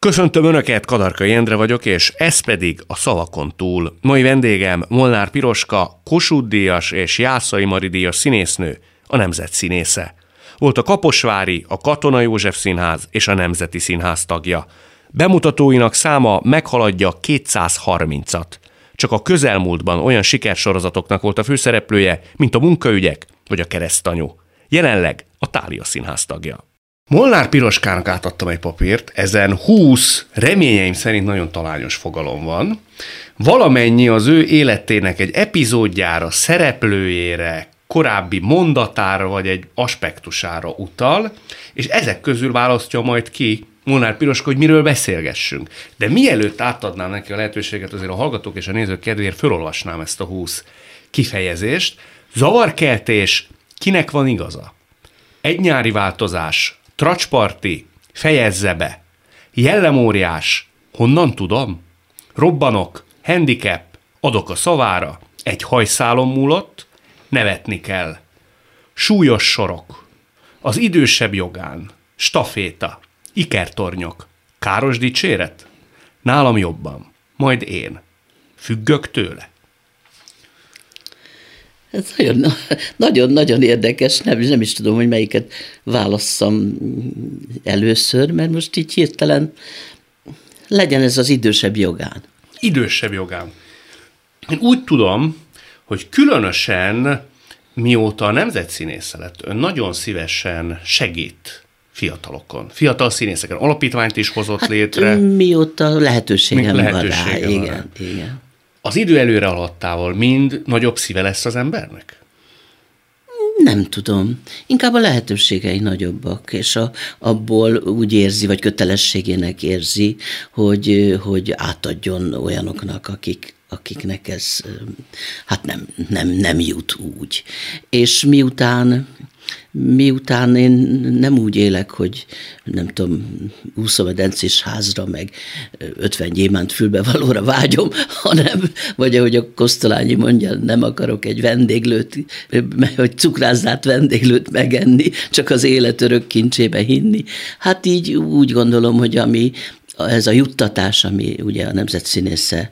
Köszöntöm Önöket, Kadarkai Endre vagyok, és ez pedig a szavakon túl. Mai vendégem Molnár Piroska, Kossuth Díjas és Jászai Mari Díjas színésznő, a Nemzet színésze. Volt a Kaposvári, a Katona József Színház és a Nemzeti Színház tagja. Bemutatóinak száma meghaladja 230-at. Csak a közelmúltban olyan sikersorozatoknak volt a főszereplője, mint a munkaügyek vagy a keresztanyú. Jelenleg a Tália Színház tagja. Molnár Piroskának átadtam egy papírt, ezen 20 reményeim szerint nagyon talányos fogalom van. Valamennyi az ő életének egy epizódjára, szereplőjére, korábbi mondatára vagy egy aspektusára utal, és ezek közül választja majd ki Molnár Piroska, hogy miről beszélgessünk. De mielőtt átadnám neki a lehetőséget, azért a hallgatók és a nézők kedvéért felolvasnám ezt a 20 kifejezést. Zavarkeltés, kinek van igaza? Egy nyári változás, Tracsparti, fejezze be. Jellemóriás, honnan tudom? Robbanok, handicap, adok a szavára, egy hajszálon múlott, nevetni kell. Súlyos sorok, az idősebb jogán, staféta, ikertornyok, káros dicséret, nálam jobban, majd én. Függök tőle. Ez nagyon-nagyon érdekes, nem, nem is tudom, hogy melyiket válasszam először, mert most így hirtelen legyen ez az idősebb jogán. Idősebb jogán. Én úgy tudom, hogy különösen mióta a nemzetszínésze lett, ön nagyon szívesen segít fiatalokon, fiatal színészeken. Alapítványt is hozott hát, létre. Mióta lehetőségem, lehetőségem van rá. Igen, rá. igen az idő előre haladtával mind nagyobb szíve lesz az embernek? Nem tudom. Inkább a lehetőségei nagyobbak, és a, abból úgy érzi, vagy kötelességének érzi, hogy, hogy átadjon olyanoknak, akik, akiknek ez hát nem, nem, nem jut úgy. És miután miután én nem úgy élek, hogy nem tudom, úszom a dencés házra, meg 50 gyémánt fülbevalóra vágyom, hanem, vagy ahogy a Kosztolányi mondja, nem akarok egy vendéglőt, hogy cukrázzát vendéglőt megenni, csak az élet örök kincsébe hinni. Hát így úgy gondolom, hogy ami ez a juttatás, ami ugye a nemzetszínésze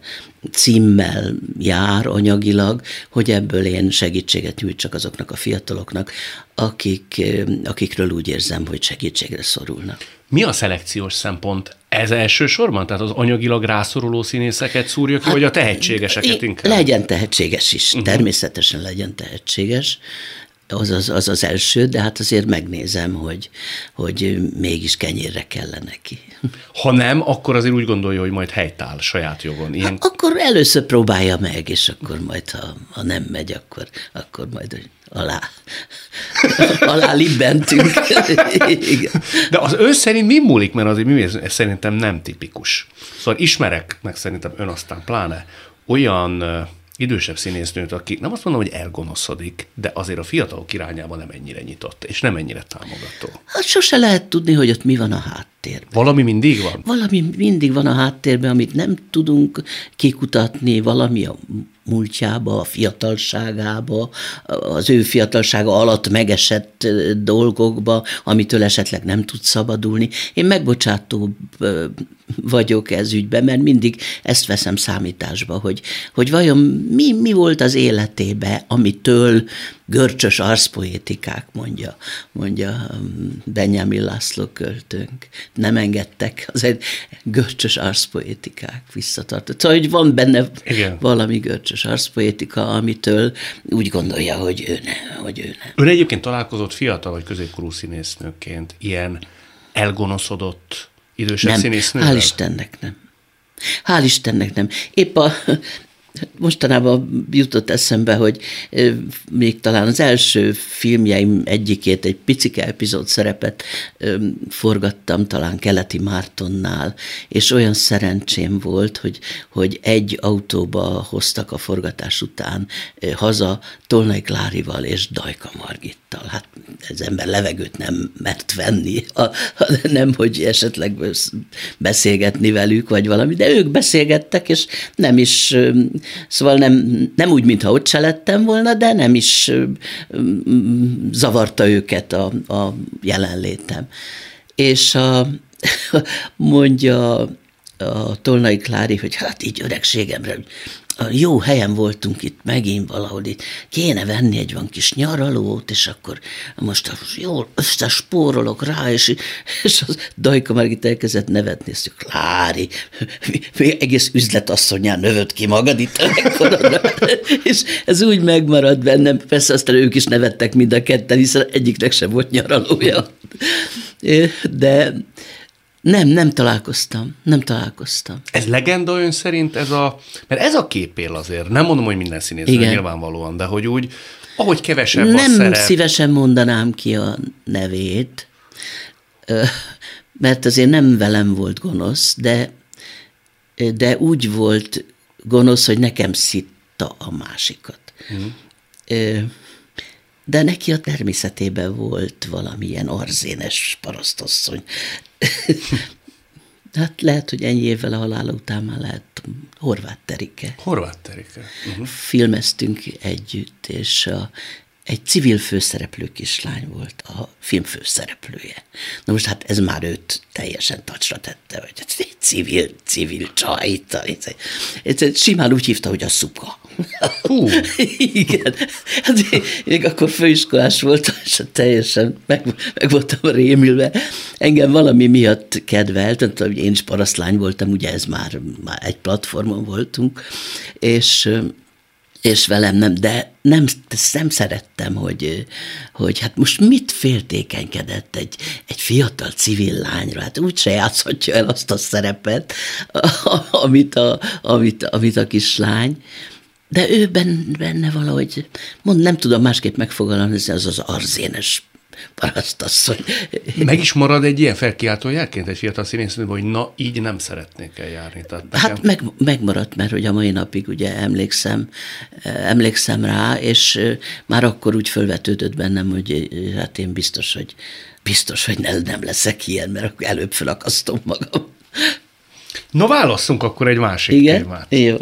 címmel jár anyagilag, hogy ebből én segítséget nyújtsak azoknak a fiataloknak, akik, akikről úgy érzem, hogy segítségre szorulnak. Mi a szelekciós szempont? Ez elsősorban? Tehát az anyagilag rászoruló színészeket szúrja ki, hát, vagy a tehetségeseket inkább? Legyen tehetséges is, uh-huh. természetesen legyen tehetséges, az az, az az első, de hát azért megnézem, hogy, hogy mégis kenyérre kellene neki. Ha nem, akkor azért úgy gondolja, hogy majd helytáll saját jogon. Ilyen... Ha, akkor először próbálja meg, és akkor majd, ha, ha nem megy, akkor, akkor majd alá, alá libbentünk. De az ő szerint mi múlik, mert azért mi ez szerintem nem tipikus. Szóval ismerek, meg szerintem ön aztán pláne olyan idősebb színésznőt, aki nem azt mondom, hogy elgonoszodik, de azért a fiatalok irányába nem ennyire nyitott, és nem ennyire támogató. Hát sose lehet tudni, hogy ott mi van a háttérben. Valami mindig van? Valami mindig van a háttérben, amit nem tudunk kikutatni, valami a múltjába, a fiatalságába, az ő fiatalsága alatt megesett dolgokba, amitől esetleg nem tud szabadulni. Én megbocsátó vagyok ez ügyben, mert mindig ezt veszem számításba, hogy, hogy vajon mi, mi volt az életébe, amitől görcsös arszpoétikák, mondja, mondja um, Benjamin László költőnk. Nem engedtek, az egy görcsös arszpoétikák visszatartott. Szóval, hogy van benne Igen. valami görcsös arszpoétika, amitől úgy gondolja, hogy ő nem, hogy ő nem. Ön egyébként találkozott fiatal vagy középkorú színésznőként ilyen elgonoszodott idősebb nem. színésznővel? Hál' Istennek nem. Hál' Istennek nem. Épp a mostanában jutott eszembe, hogy még talán az első filmjeim egyikét, egy picike epizód szerepet forgattam talán Keleti Mártonnál, és olyan szerencsém volt, hogy, hogy egy autóba hoztak a forgatás után haza Tolnai Klárival és Dajka Margittal. Hát ez ember levegőt nem mert venni, ha nem, hogy esetleg beszélgetni velük, vagy valami, de ők beszélgettek, és nem is, szóval nem, nem úgy, mintha ott se lettem volna, de nem is zavarta őket a, a jelenlétem. És a, mondja a Tolnai Klári, hogy hát így öregségemre, hogy jó helyen voltunk itt megint valahol, itt kéne venni egy van kis nyaralót, és akkor most jól összespórolok rá, és, és az Dajka már itt elkezdett nevetni, ezt Klári, még egész üzletasszonyán növött ki magad itt, és ez úgy megmaradt bennem, persze aztán ők is nevettek mind a ketten, hiszen egyiknek sem volt nyaralója. De nem, nem találkoztam. Nem találkoztam. Ez legenda ön szerint ez a... Mert ez a képél azért, nem mondom, hogy minden színész nyilvánvalóan, de hogy úgy, ahogy kevesebb nem a szerep... szívesen mondanám ki a nevét, mert azért nem velem volt gonosz, de, de úgy volt gonosz, hogy nekem szitta a másikat. Mm. De neki a természetében volt valamilyen arzénes parasztasszony. hát lehet, hogy ennyi évvel a halála után már lehet Horváth Terike. Horváth Terike. Uh-huh. Filmeztünk együtt, és a, egy civil főszereplő kislány volt a film főszereplője. Na most hát ez már őt teljesen tacsra tette, hogy egy civil, civil csaj. Itt, simán úgy hívta, hogy a szuka. Hú. Igen. Hát én, még akkor főiskolás voltam, és teljesen meg, meg voltam rémülve. Engem valami miatt kedvelt, hogy én is parasztlány voltam, ugye ez már, már egy platformon voltunk, és és velem nem, de nem, nem szerettem, hogy, hogy hát most mit féltékenykedett egy, egy fiatal civil lányra, hát úgyse játszhatja el azt a szerepet, amit a, amit, amit a kislány, de ő benne, valahogy, mond, nem tudom másképp megfogalmazni, az az arzénes parasztasszony. Meg is marad egy ilyen felkiáltó jelként egy fiatal színésznő, hogy na, így nem szeretnék eljárni. Tehát nekem... Hát meg, megmaradt, mert hogy a mai napig ugye emlékszem, emlékszem rá, és már akkor úgy fölvetődött bennem, hogy hát én biztos, hogy biztos, hogy nem, nem leszek ilyen, mert akkor előbb felakasztom magam. No, válasszunk akkor egy másik Igen? témát. Jó.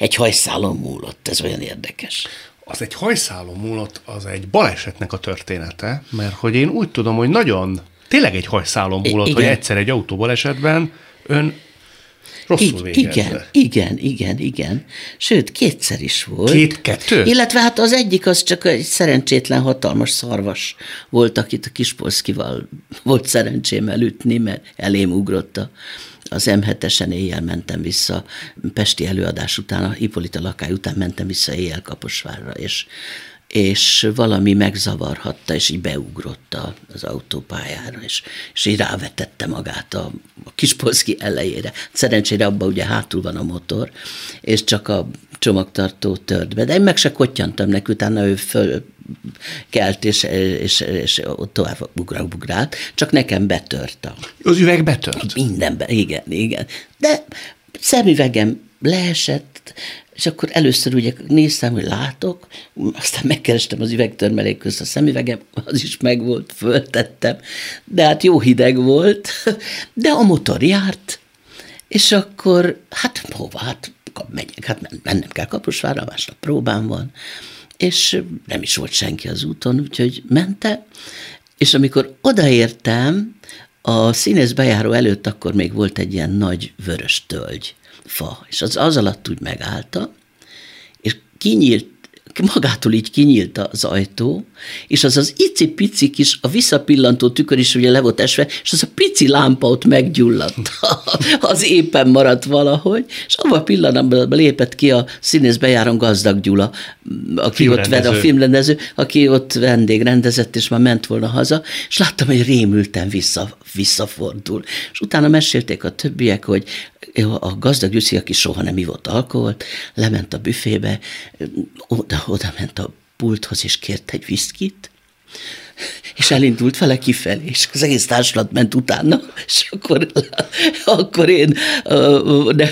Egy hajszálon múlott, ez olyan érdekes az egy hajszálon múlott, az egy balesetnek a története, mert hogy én úgy tudom, hogy nagyon, tényleg egy hajszálon múlott, hogy egyszer egy autóbalesetben ön rosszul I- Igen, igen, igen, igen. Sőt, kétszer is volt. Két, kettő? Illetve hát az egyik az csak egy szerencsétlen hatalmas szarvas volt, akit a Kispolszkival volt szerencsém elütni, mert elém ugrott a az M7-esen éjjel mentem vissza, Pesti előadás után, a Hippolita lakály után mentem vissza éjjel Kaposvárra, és, és valami megzavarhatta, és így beugrott az autópályára, és, és így rávetette magát a, a Kispolszki elejére. Szerencsére abban ugye hátul van a motor, és csak a csomagtartó tört be, de én meg se kottyantam neki, utána ő föl kelt, és, és, és ott tovább bugrált, csak nekem betört a... Az üveg betört? Mindenben, igen, igen. De szemüvegem leesett, és akkor először ugye néztem, hogy látok, aztán megkerestem az üvegtörmelék közt a szemüvegem, az is megvolt, föltettem, de hát jó hideg volt, de a motor járt, és akkor hát hova, hát megyek, hát mennem kell Kaposvárra, másnap próbám van, és nem is volt senki az úton, úgyhogy mente, és amikor odaértem, a színész bejáró előtt akkor még volt egy ilyen nagy vörös tölgy fa, és az, az alatt úgy megállta, és kinyílt magától így kinyílt az ajtó, és az az icipici kis, a visszapillantó tükör is ugye le volt esve, és az a pici lámpa ott meggyulladt, az éppen maradt valahogy, és abban a pillanatban lépett ki a színész bejáron Gazdag Gyula, aki ott vedd a filmrendező, aki ott vendégrendezett, és már ment volna haza, és láttam, hogy rémülten vissza, visszafordul. És utána mesélték a többiek, hogy a gazdag Gyuszi, aki soha nem ivott alkoholt, lement a büfébe, oda, oda ment a pulthoz, és kért egy viszkit, és elindult vele kifelé, és az egész társulat ment utána, és akkor, akkor én,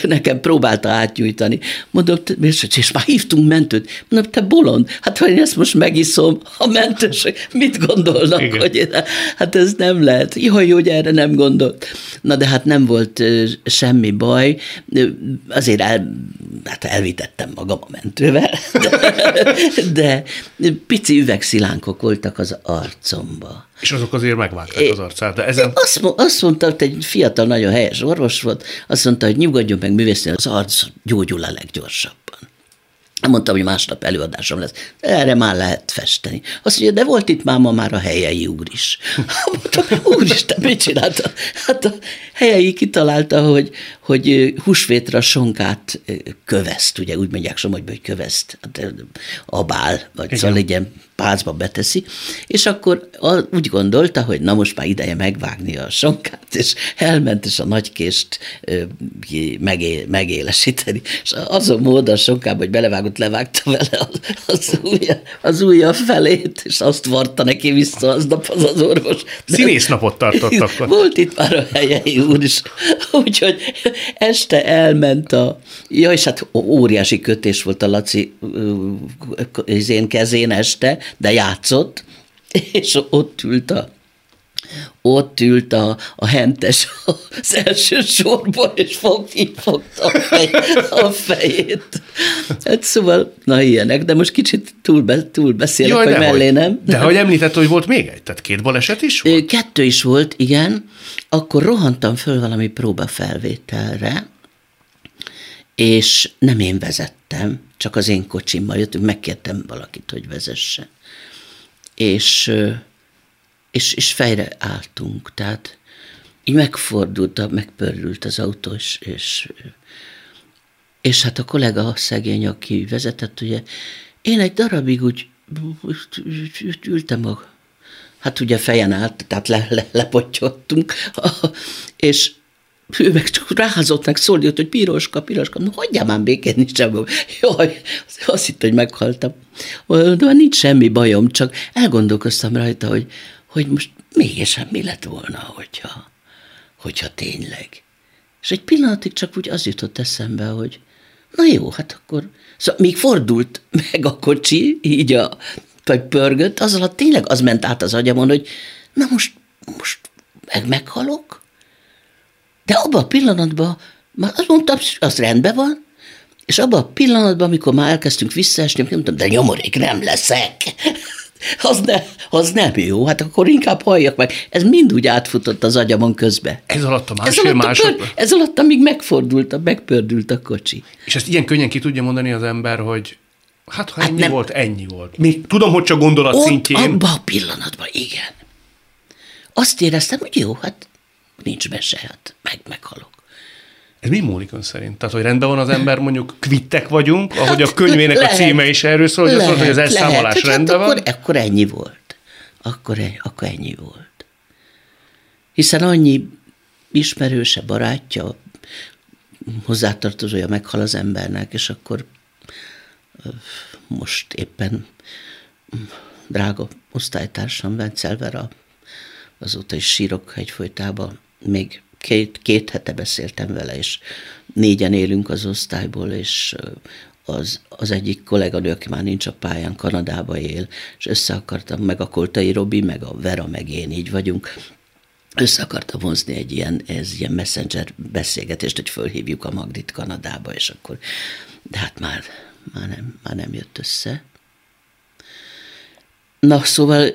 nekem próbálta átnyújtani. Mondom, és, és már hívtunk mentőt. Mondom, te bolond, hát ha én ezt most megiszom, a mentősök mit gondolnak, Igen. hogy én, hát ez nem lehet. Jaj, hogy erre nem gondolt. Na de hát nem volt semmi baj, azért el, hát elvitettem magam a mentővel, de, de pici üvegszilánkok voltak az arcomba. És azok azért megvágták az arcát, de ezen... Azt, azt mondta, hogy egy fiatal, nagyon helyes orvos volt, azt mondta, hogy nyugodjon meg művészni, az arc gyógyul a leggyorsabban. Mondtam, hogy másnap előadásom lesz. Erre már lehet festeni. Azt mondja, de volt itt máma már a helyei úr is. Mondtam, úristen, mit csinálta? Hát a helyei kitalálta, hogy, hogy húsvétra sonkát köveszt, ugye úgy mondják Somogyban, hogy köveszt, hát, abál, vagy Igen. szóval legyen pálcba beteszi, és akkor úgy gondolta, hogy na most már ideje megvágni a sonkát, és elment, és a nagykést megé, megélesíteni. És azon módon a sonkába, hogy belevágott, levágta vele az, az, ujja, az ujja felét, és azt varta neki vissza aznap az az orvos. Színésznapot tartott akkor. Volt itt már a helyei úr is, úgyhogy este elment a, ja, és hát óriási kötés volt a Laci az én kezén este, de játszott, és ott ült a ott ült a, a hentes az első sorban, és fog, így fogta a, fej, a fejét. Hát szóval, na ilyenek, de most kicsit túl, be, túl beszélek, Jaj, hogy mellé nem. De hogy említett, hogy volt még egy, tehát két baleset is volt? Kettő is volt, igen. Akkor rohantam föl valami próbafelvételre, és nem én vezettem, csak az én kocsimmal jöttünk, megkértem valakit, hogy vezesse és, és, és fejre álltunk, tehát így megfordult, megpörült az autó, és, és, és hát a kollega a szegény, aki vezetett, ugye, én egy darabig úgy ültem a, hát ugye fejen állt, tehát le, le, lepottyottunk, és ő meg csak ráházott meg szólni, hogy piroska, piroska, no hagyjál már békén, nincs semmi. Jaj, azt hitt, hogy meghaltam. De nincs semmi bajom, csak elgondolkoztam rajta, hogy, hogy most mégis mi lett volna, hogyha, hogyha tényleg. És egy pillanatig csak úgy az jutott eszembe, hogy na jó, hát akkor, szóval még fordult meg a kocsi, így a, vagy pörgött, az alatt tényleg az ment át az agyamon, hogy na most, most meg meghalok? De abban a pillanatban, már azt mondtam, az rendben van, és abban a pillanatban, amikor már elkezdtünk visszaesni, mondtam, de nyomorék nem leszek. Az, ne, az nem jó, hát akkor inkább halljak meg. Ez mind úgy átfutott az agyamon közbe. Ez alatt a másfél ez alatt másod... Pör, ez alatt, amíg megfordult, megpördült a kocsi. És ezt ilyen könnyen ki tudja mondani az ember, hogy hát ha hát ennyi nem, volt, ennyi volt. Mi, tudom, hogy csak gondolat ott, szintjén. abban a pillanatban, igen. Azt éreztem, hogy jó, hát nincs mese, hát meg, meghalok. Ez mi múlik ön szerint? Tehát, hogy rendben van az ember, mondjuk kvittek vagyunk, ahogy a könyvének lehet, a címe is erről szól, hogy lehet, azt mondta, hogy az elszámolás lehet, rendben hát van? Akkor, akkor ennyi volt. Akkor, akkor ennyi volt. Hiszen annyi ismerőse, barátja, hozzátartozója meghal az embernek, és akkor most éppen drága osztálytársam Vencelver, azóta is sírok egyfolytában, még két, két hete beszéltem vele, és négyen élünk az osztályból, és az, az egyik kolléganő, aki már nincs a pályán, Kanadába él, és össze akartam, meg a Koltai Robi, meg a Vera, meg én így vagyunk, össze akartam hozni egy ilyen, ez ilyen messenger beszélgetést, hogy fölhívjuk a Magdit Kanadába, és akkor, de hát már, már, nem, már nem jött össze. Na, szóval,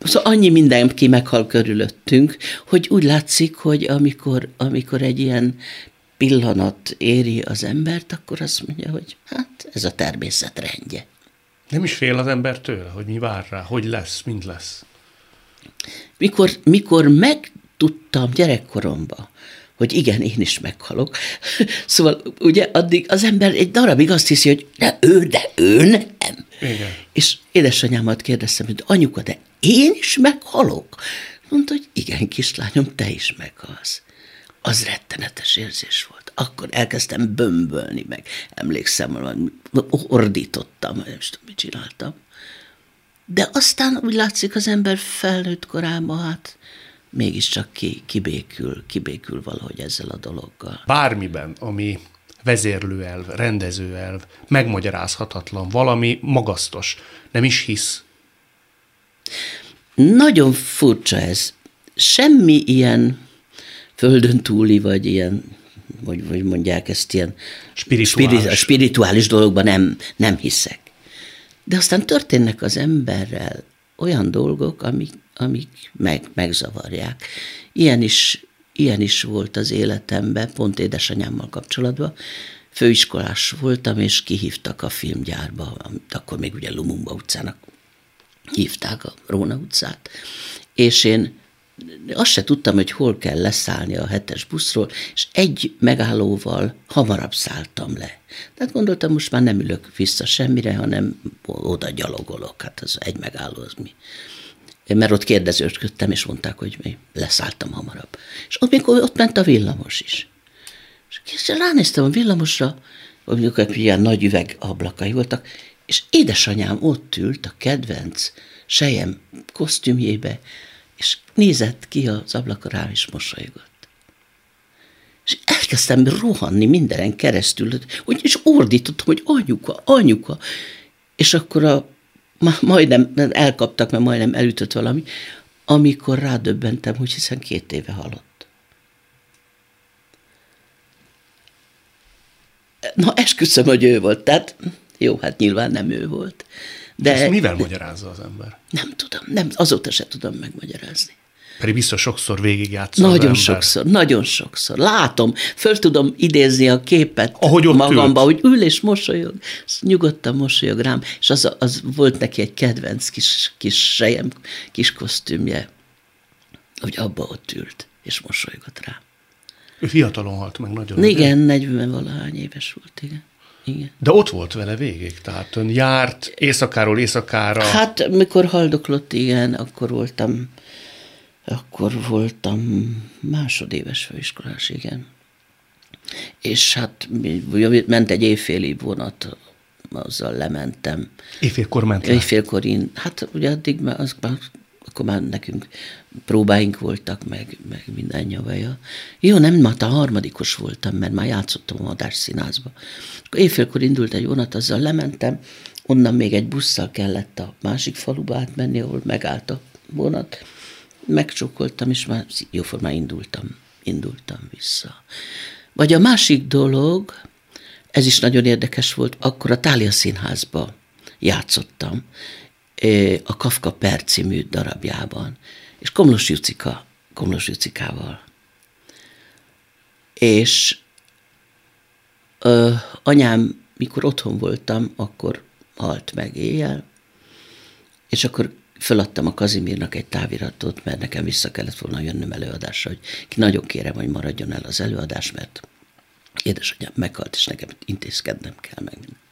szóval annyi mindenki meghal körülöttünk, hogy úgy látszik, hogy amikor, amikor egy ilyen pillanat éri az embert, akkor azt mondja, hogy hát ez a természet rendje. Nem is fél az ember tőle, hogy mi vár rá, hogy lesz, mind lesz. Mikor, mikor megtudtam gyerekkoromban, hogy igen, én is meghalok. Szóval ugye addig az ember egy darabig azt hiszi, hogy de ő, de ő nem. Igen. És édesanyámat kérdeztem, hogy anyuka, de én is meghalok? Mondta, hogy igen, kislányom, te is meghalsz. az rettenetes érzés volt. Akkor elkezdtem bömbölni meg. Emlékszem, hogy ordítottam, nem tudom, mit csináltam. De aztán úgy látszik, az ember felnőtt korában, hát mégiscsak ki, kibékül, kibékül valahogy ezzel a dologgal. Bármiben, ami vezérlőelv, rendezőelv, megmagyarázhatatlan, valami magasztos, nem is hisz. Nagyon furcsa ez. Semmi ilyen földön túli, vagy ilyen, hogy, hogy mondják ezt, ilyen spirituális, spirituális dologban nem, nem hiszek. De aztán történnek az emberrel olyan dolgok, amik, amik meg, megzavarják. Ilyen is, ilyen is volt az életemben, pont édesanyámmal kapcsolatban. Főiskolás voltam, és kihívtak a filmgyárba, amit akkor még ugye Lumumba utcának hívták a Róna utcát. És én azt se tudtam, hogy hol kell leszállni a hetes buszról, és egy megállóval hamarabb szálltam le. Tehát gondoltam, most már nem ülök vissza semmire, hanem oda gyalogolok. Hát az egy megálló az mi. Mert ott kérdezősködtem, és mondták, hogy mi leszálltam hamarabb. És ott, mikor ott ment a villamos is. És ránéztem a villamosra, amikor ilyen nagy üveg ablakai voltak, és édesanyám ott ült a kedvenc sejem kosztümjébe, és nézett ki az ablakra rám, és mosolygott. És elkezdtem rohanni mindenen keresztül, hogy, és ordítottam, hogy anyuka, anyuka. És akkor a, majdnem elkaptak, mert majdnem elütött valami, amikor rádöbbentem, hogy hiszen két éve halott. Na, esküszöm, hogy ő volt. Tehát jó, hát nyilván nem ő volt. De Ezt mivel magyarázza az ember? Nem tudom, nem, azóta se tudom megmagyarázni. Pedig biztos sokszor végigjátszott Nagyon sokszor, nagyon sokszor. Látom, föl tudom idézni a képet Ahogy ott magamba, ült. hogy ül és mosolyog, nyugodtan mosolyog rám, és az, az volt neki egy kedvenc kis, kis sejem, kis kosztümje, hogy abba ott ült, és mosolygott rám. Ő fiatalon halt meg nagyon. Igen, 40 valahány éves volt, igen. Igen. De ott volt vele végig, tehát ön járt éjszakáról éjszakára. Hát, mikor haldoklott, igen, akkor voltam, akkor voltam másodéves főiskolás, igen. És hát ment egy évféli vonat, azzal lementem. Éjfélkor ment le? Éjfélkor én, hát ugye addig már, az már akkor már nekünk próbáink voltak, meg, meg minden nyavaja. Jó, nem, már a harmadikos voltam, mert már játszottam a Madás színházba. Akkor éjfélkor indult egy vonat, azzal lementem, onnan még egy busszal kellett a másik faluba átmenni, ahol megállt a vonat. Megcsókoltam, és már jóformán indultam, indultam vissza. Vagy a másik dolog, ez is nagyon érdekes volt, akkor a Tália Színházba játszottam, a Kafka Per című darabjában, és Komlos Jucika, Komlos Jucikával. És ö, anyám, mikor otthon voltam, akkor halt meg éjjel, és akkor föladtam a Kazimírnak egy táviratot, mert nekem vissza kellett volna jönnöm előadásra, hogy ki nagyon kérem, hogy maradjon el az előadás, mert édesanyám meghalt, és nekem intézkednem kell meg minden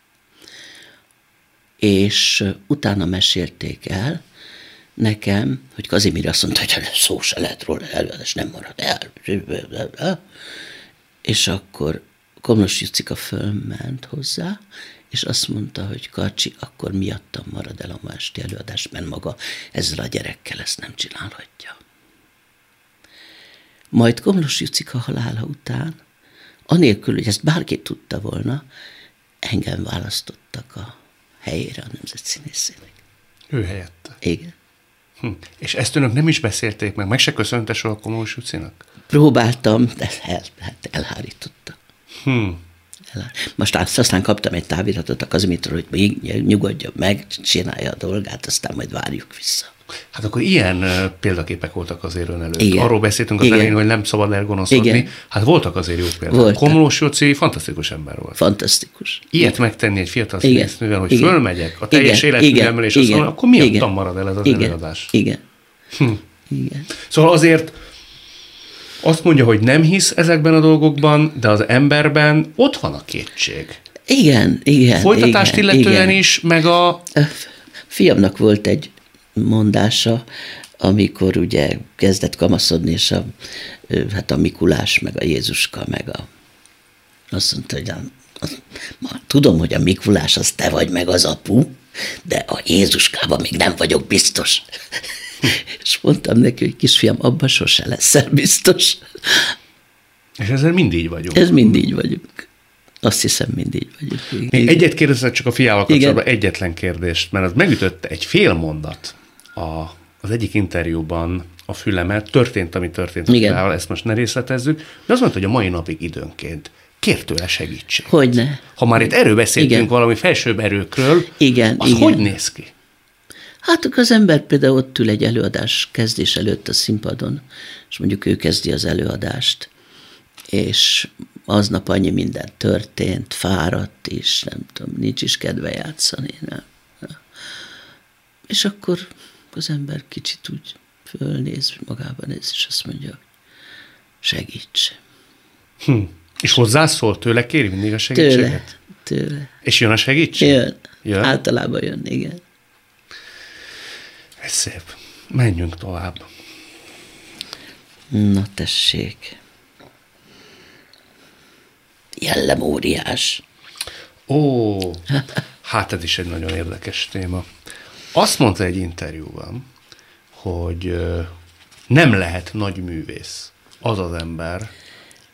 és utána mesélték el nekem, hogy Kazimír azt mondta, hogy szó se lehet róla, előadás nem marad el. És akkor Komlos Jucika fölment hozzá, és azt mondta, hogy Karcsi, akkor miattam marad el a ma esti előadás, mert maga ezzel a gyerekkel ezt nem csinálhatja. Majd Komlos Jucika halála után, anélkül, hogy ezt bárki tudta volna, engem választottak a helyére a nemzetszínészének. Ő helyette? Igen. Hm. És ezt önök nem is beszélték meg? Meg se köszönte soha Komós Ucinak? Próbáltam, de el, hát elhárította. Hm. Most aztán kaptam egy táviratot a Kazimitról, hogy nyugodjon meg, csinálja a dolgát, aztán majd várjuk vissza. Hát akkor ilyen példaképek voltak azért ön előtt. Igen. Arról beszéltünk az elején, hogy nem szabad elgonoszodni. Igen. Hát voltak azért jó példák. Voltak. Komlós Jóci fantasztikus ember volt. Fantasztikus. Ilyet Igen. megtenni egy fiatal színésznővel, hogy Igen. fölmegyek a teljes életművemmel, és azt mondom, akkor miattam marad el ez az Igen. előadás. Igen. Hm. Igen. Szóval azért azt mondja, hogy nem hisz ezekben a dolgokban, de az emberben ott van a kétség. Igen, igen. Folytatást igen, illetően igen. is, meg a... Fiamnak volt egy mondása, amikor ugye kezdett kamaszodni, és a, hát a Mikulás, meg a Jézuska, meg a, azt mondta, hogy a, az, ma tudom, hogy a Mikulás az te vagy, meg az apu, de a Jézuskában még nem vagyok biztos. és mondtam neki, hogy kisfiam, abban sose leszel biztos. És ezzel mindig vagyunk. Ez mindig vagyunk. Azt hiszem, mindig vagyunk. Még egyet kérdezett csak a fiával kapcsolatban, egyetlen kérdést, mert az megütötte egy fél mondat a, az egyik interjúban a fülemet, történt, ami történt Igen. fiával, ezt most ne részletezzük, de azt mondta, hogy a mai napig időnként kér tőle segítség. Hogyne. Ha már itt erről beszéltünk, igen. valami felsőbb erőkről, igen, az igen. hogy néz ki? Hát az ember például ott ül egy előadás kezdés előtt a színpadon, és mondjuk ő kezdi az előadást, és aznap annyi minden történt, fáradt is, nem tudom, nincs is kedve játszani. Nem. És akkor az ember kicsit úgy fölnéz, magában néz, és azt mondja, segíts. Hm. És hozzászól tőle, kéri mindig a segítséget? Tőle, tőle. És jön a segítség? Jön. jön. Általában jön, igen. Ez szép. Menjünk tovább. Na tessék. Jellemóriás. Ó, hát ez is egy nagyon érdekes téma. Azt mondta egy interjúban, hogy nem lehet nagy művész az az ember,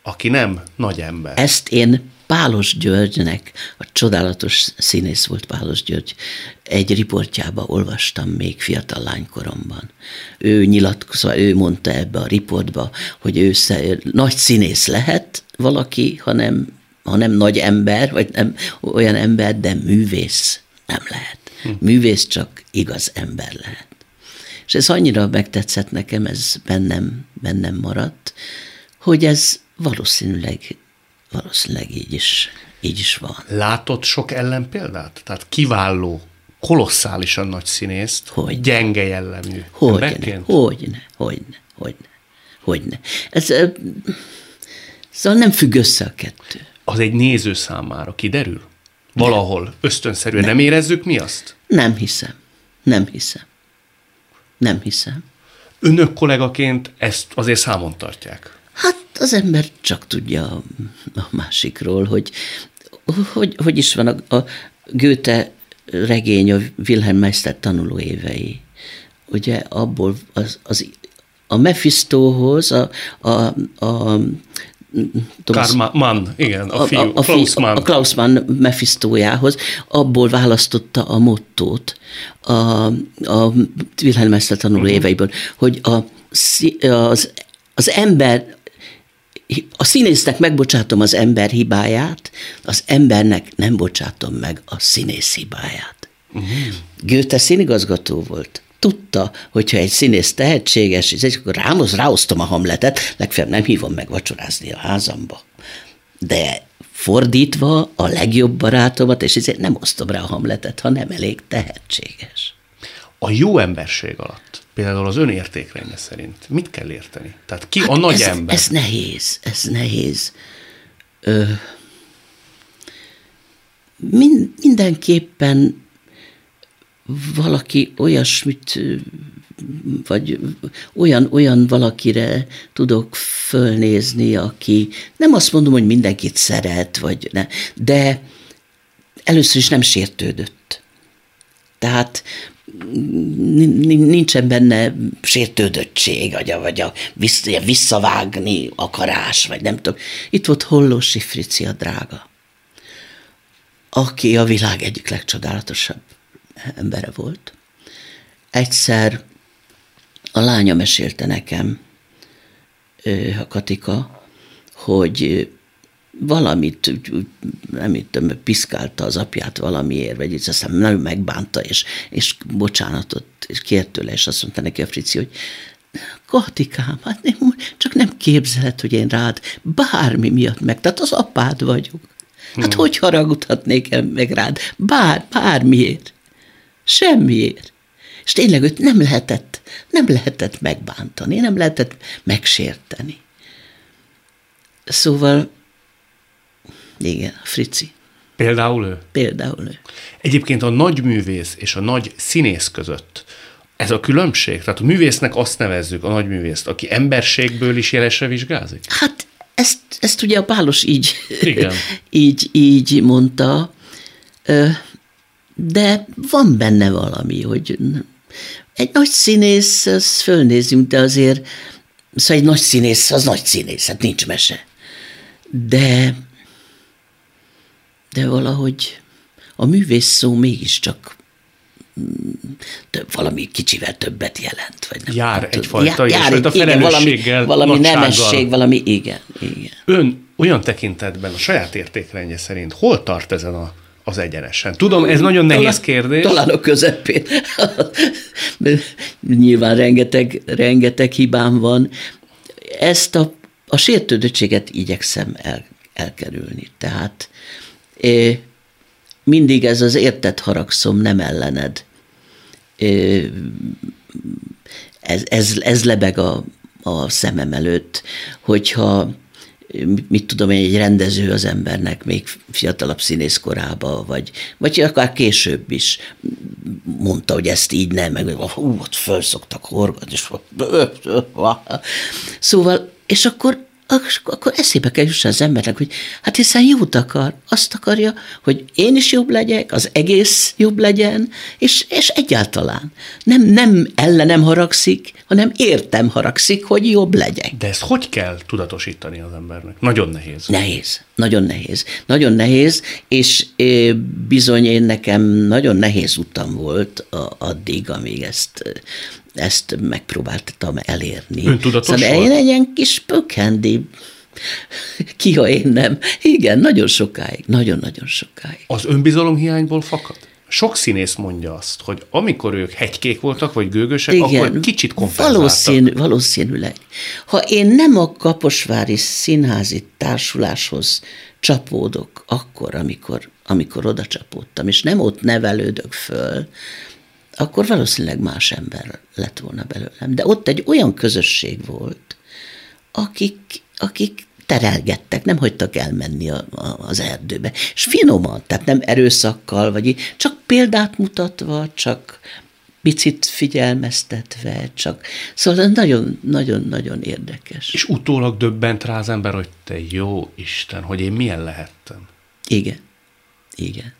aki nem nagy ember. Ezt én Pálos Györgynek, a csodálatos színész volt Pálos György, egy riportjába olvastam még fiatal lánykoromban. Ő nyilatkozva, szóval ő mondta ebbe a riportba, hogy ő nagy színész lehet valaki, hanem, hanem nagy ember, vagy nem olyan ember, de művész nem lehet. Művész csak igaz ember lehet. És ez annyira megtetszett nekem, ez bennem, bennem maradt, hogy ez valószínűleg, valószínűleg így is, így is van. Látott sok ellenpéldát? Tehát kiváló, kolosszálisan nagy színészt, hogy gyenge jellemű hogyne? Hogyne, hogyne, hogyne, hogyne. Ez, szóval nem függ össze a kettő. Az egy néző számára kiderül? Valahol ösztönszerűen nem. nem érezzük mi azt? Nem hiszem. Nem hiszem. Nem hiszem. Önök kollégaként ezt azért számon tartják? Hát az ember csak tudja a, a másikról, hogy, hogy hogy is van a, a Goethe regény, a Wilhelm Meister tanuló évei. Ugye abból az, az a Mephistóhoz, a, a, a Thomas, Mann, igen, a, fiú, a, a, Klaus Mann. A Klaus Mann Mephistójához, abból választotta a mottót a, a Wilhelm Meister tanuló uh-huh. éveiből, hogy a, az, az ember a színésznek megbocsátom az ember hibáját, az embernek nem bocsátom meg a színész hibáját. Uh-huh. Goethe színigazgató volt. Tudta, hogyha egy színész tehetséges, és akkor rámoz, ráosztom a hamletet, legfeljebb nem hívom meg vacsorázni a házamba. De fordítva a legjobb barátomat, és ezért nem osztom rá a hamletet, ha nem elég tehetséges. A jó emberség alatt például az önértékrendje szerint mit kell érteni? Tehát ki hát a nagy ez, ember? Ez nehéz, ez nehéz. Ö, mind, mindenképpen valaki olyasmit, vagy olyan, olyan valakire tudok fölnézni, aki nem azt mondom, hogy mindenkit szeret, vagy ne, de először is nem sértődött. Tehát nincsen benne sértődöttség, vagy a, vagy a visszavágni akarás, vagy nem tudom. Itt volt Hollósi Frici drága, aki a világ egyik legcsodálatosabb embere volt. Egyszer a lánya mesélte nekem, a Katika, hogy valamit, nem tudom, piszkálta az apját valamiért, vagy így aztán nagyon megbánta, és, és bocsánatot és kért tőle, és azt mondta neki a Frici, hogy Katikám, hát nem, csak nem képzeled, hogy én rád bármi miatt meg, tehát az apád vagyok. Hát hmm. hogy haragudhatnék meg rád? Bár, bármiért. Semmiért. És tényleg őt nem lehetett, nem lehetett megbántani, nem lehetett megsérteni. Szóval igen, Frici. Például ő? Például ő. Egyébként a nagy művész és a nagy színész között Ez a különbség? Tehát a művésznek azt nevezzük, a nagyművészt, aki emberségből is jelesre vizsgázik? Hát ezt, ezt ugye a Pálos így, Igen. így, így mondta, Ö, de van benne valami, hogy egy nagy színész, azt fölnézünk, de azért, szóval egy nagy színész, az nagy színész, hát nincs mese. De, de valahogy a művész szó mégiscsak mm, több, valami kicsivel többet jelent. Vagy nem Jár tudom. egyfajta ilyesfajta igen, valami, felelősséggel, valami nagysággal. nemesség, valami, igen, igen. Ön olyan tekintetben a saját értékrendje szerint hol tart ezen a, az egyenesen? Tudom, ez nagyon nehéz Talán- kérdés. Talán a közepén. Nyilván rengeteg, rengeteg hibám van. Ezt a, a sértődöttséget igyekszem el, elkerülni. Tehát eh, mindig ez az értett haragszom nem ellened. Eh, ez, ez, ez lebeg a, a szemem előtt, hogyha mit tudom én, egy rendező az embernek még fiatalabb színész korába, vagy, vagy akár később is mondta, hogy ezt így nem, meg hú, ott föl szoktak horgatni, és szóval, és akkor akkor eszébe kell jusson az embernek, hogy hát hiszen jót akar, azt akarja, hogy én is jobb legyek, az egész jobb legyen, és, és egyáltalán nem, nem ellenem haragszik, hanem értem haragszik, hogy jobb legyek. De ezt hogy kell tudatosítani az embernek? Nagyon nehéz. Nehéz, nagyon nehéz. Nagyon nehéz, és bizony én nekem nagyon nehéz utam volt a, addig, amíg ezt, ezt megpróbáltam elérni. Ön tudatos szóval volt? én egy ilyen kis pökhendi, ki ha én nem. Igen, nagyon sokáig, nagyon-nagyon sokáig. Az önbizalom hiányból fakad? Sok színész mondja azt, hogy amikor ők hegykék voltak, vagy gőgösek, akkor kicsit kompenzáltak. valószínű, valószínűleg. Ha én nem a Kaposvári Színházi Társuláshoz csapódok akkor, amikor, amikor oda csapódtam, és nem ott nevelődök föl, akkor valószínűleg más ember lett volna belőlem. De ott egy olyan közösség volt, akik, akik terelgettek, nem hagytak elmenni a, a, az erdőbe. És finoman, tehát nem erőszakkal, vagy így, csak példát mutatva, csak picit figyelmeztetve, csak szóval nagyon-nagyon-nagyon érdekes. És utólag döbbent rá az ember, hogy te jó Isten, hogy én milyen lehettem. Igen, igen.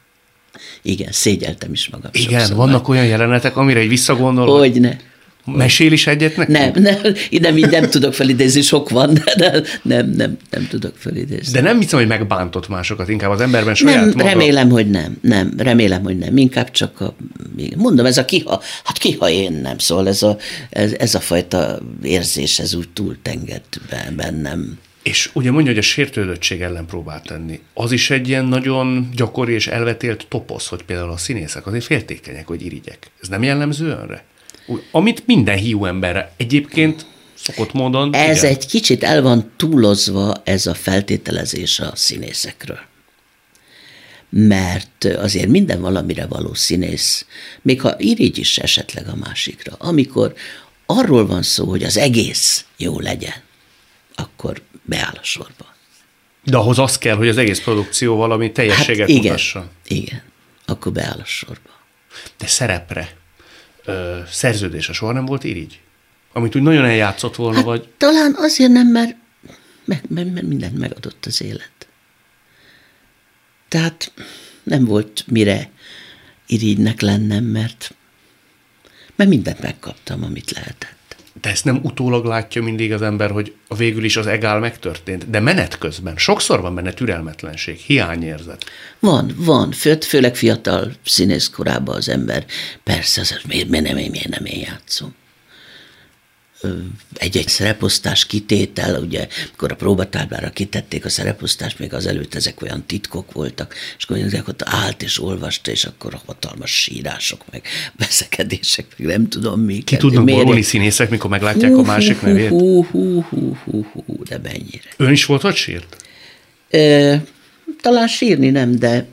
Igen, szégyeltem is magam. Igen, sokszor. vannak olyan jelenetek, amire egy visszagondol, hogy Hogyne. mesél is egyet nekünk? Nem, nem, nem, így nem tudok felidézni, sok van, de nem, nem, nem, nem tudok felidézni. De nem hiszem, hogy megbántott másokat, inkább az emberben saját Nem, maga. remélem, hogy nem, nem, remélem, hogy nem. Inkább csak a, mondom, ez a kiha, hát kiha én nem, szóval ez a, ez, ez a fajta érzés, ez úgy túltengett be- bennem. És ugye mondja, hogy a sértődöttség ellen próbál tenni. Az is egy ilyen nagyon gyakori és elvetélt toposz, hogy például a színészek azért féltékenyek, hogy irigyek. Ez nem jellemző önre? Úgy, amit minden hiú emberre egyébként szokott módon. Ez igen. egy kicsit el van túlozva ez a feltételezés a színészekről. Mert azért minden valamire való színész, még ha irigy is esetleg a másikra, amikor arról van szó, hogy az egész jó legyen, akkor beáll a sorba. De ahhoz az kell, hogy az egész produkció valami teljességet hát igen, mutassa. igen, akkor beáll a sorba. De szerepre, ö, szerződése soha nem volt irigy? Amit úgy nagyon eljátszott volna, hát, vagy Talán azért nem, mert, mert, mert, mert mindent megadott az élet. Tehát nem volt mire irigynek lennem, mert, mert mindent megkaptam, amit lehetett. De ezt nem utólag látja mindig az ember, hogy a végül is az egál megtörtént. De menet közben sokszor van benne türelmetlenség, hiányérzet. Van, van, fő, főleg fiatal színész korában az ember, persze, az, miért, miért, nem, miért nem én játszom. Egy-egy szereposztás kitétel, ugye, amikor a próbatáblára kitették a szereposztást, még azelőtt ezek olyan titkok voltak, és akkor ezek ott állt és olvasta, és akkor hatalmas sírások, meg veszekedések, meg nem tudom mi. Ki tudnak borulni színészek, mikor meglátják a másik nevét? Hú, hú, hú, hú, hú, de mennyire. Ön is volt, hogy sírt? Ö, talán sírni nem, de,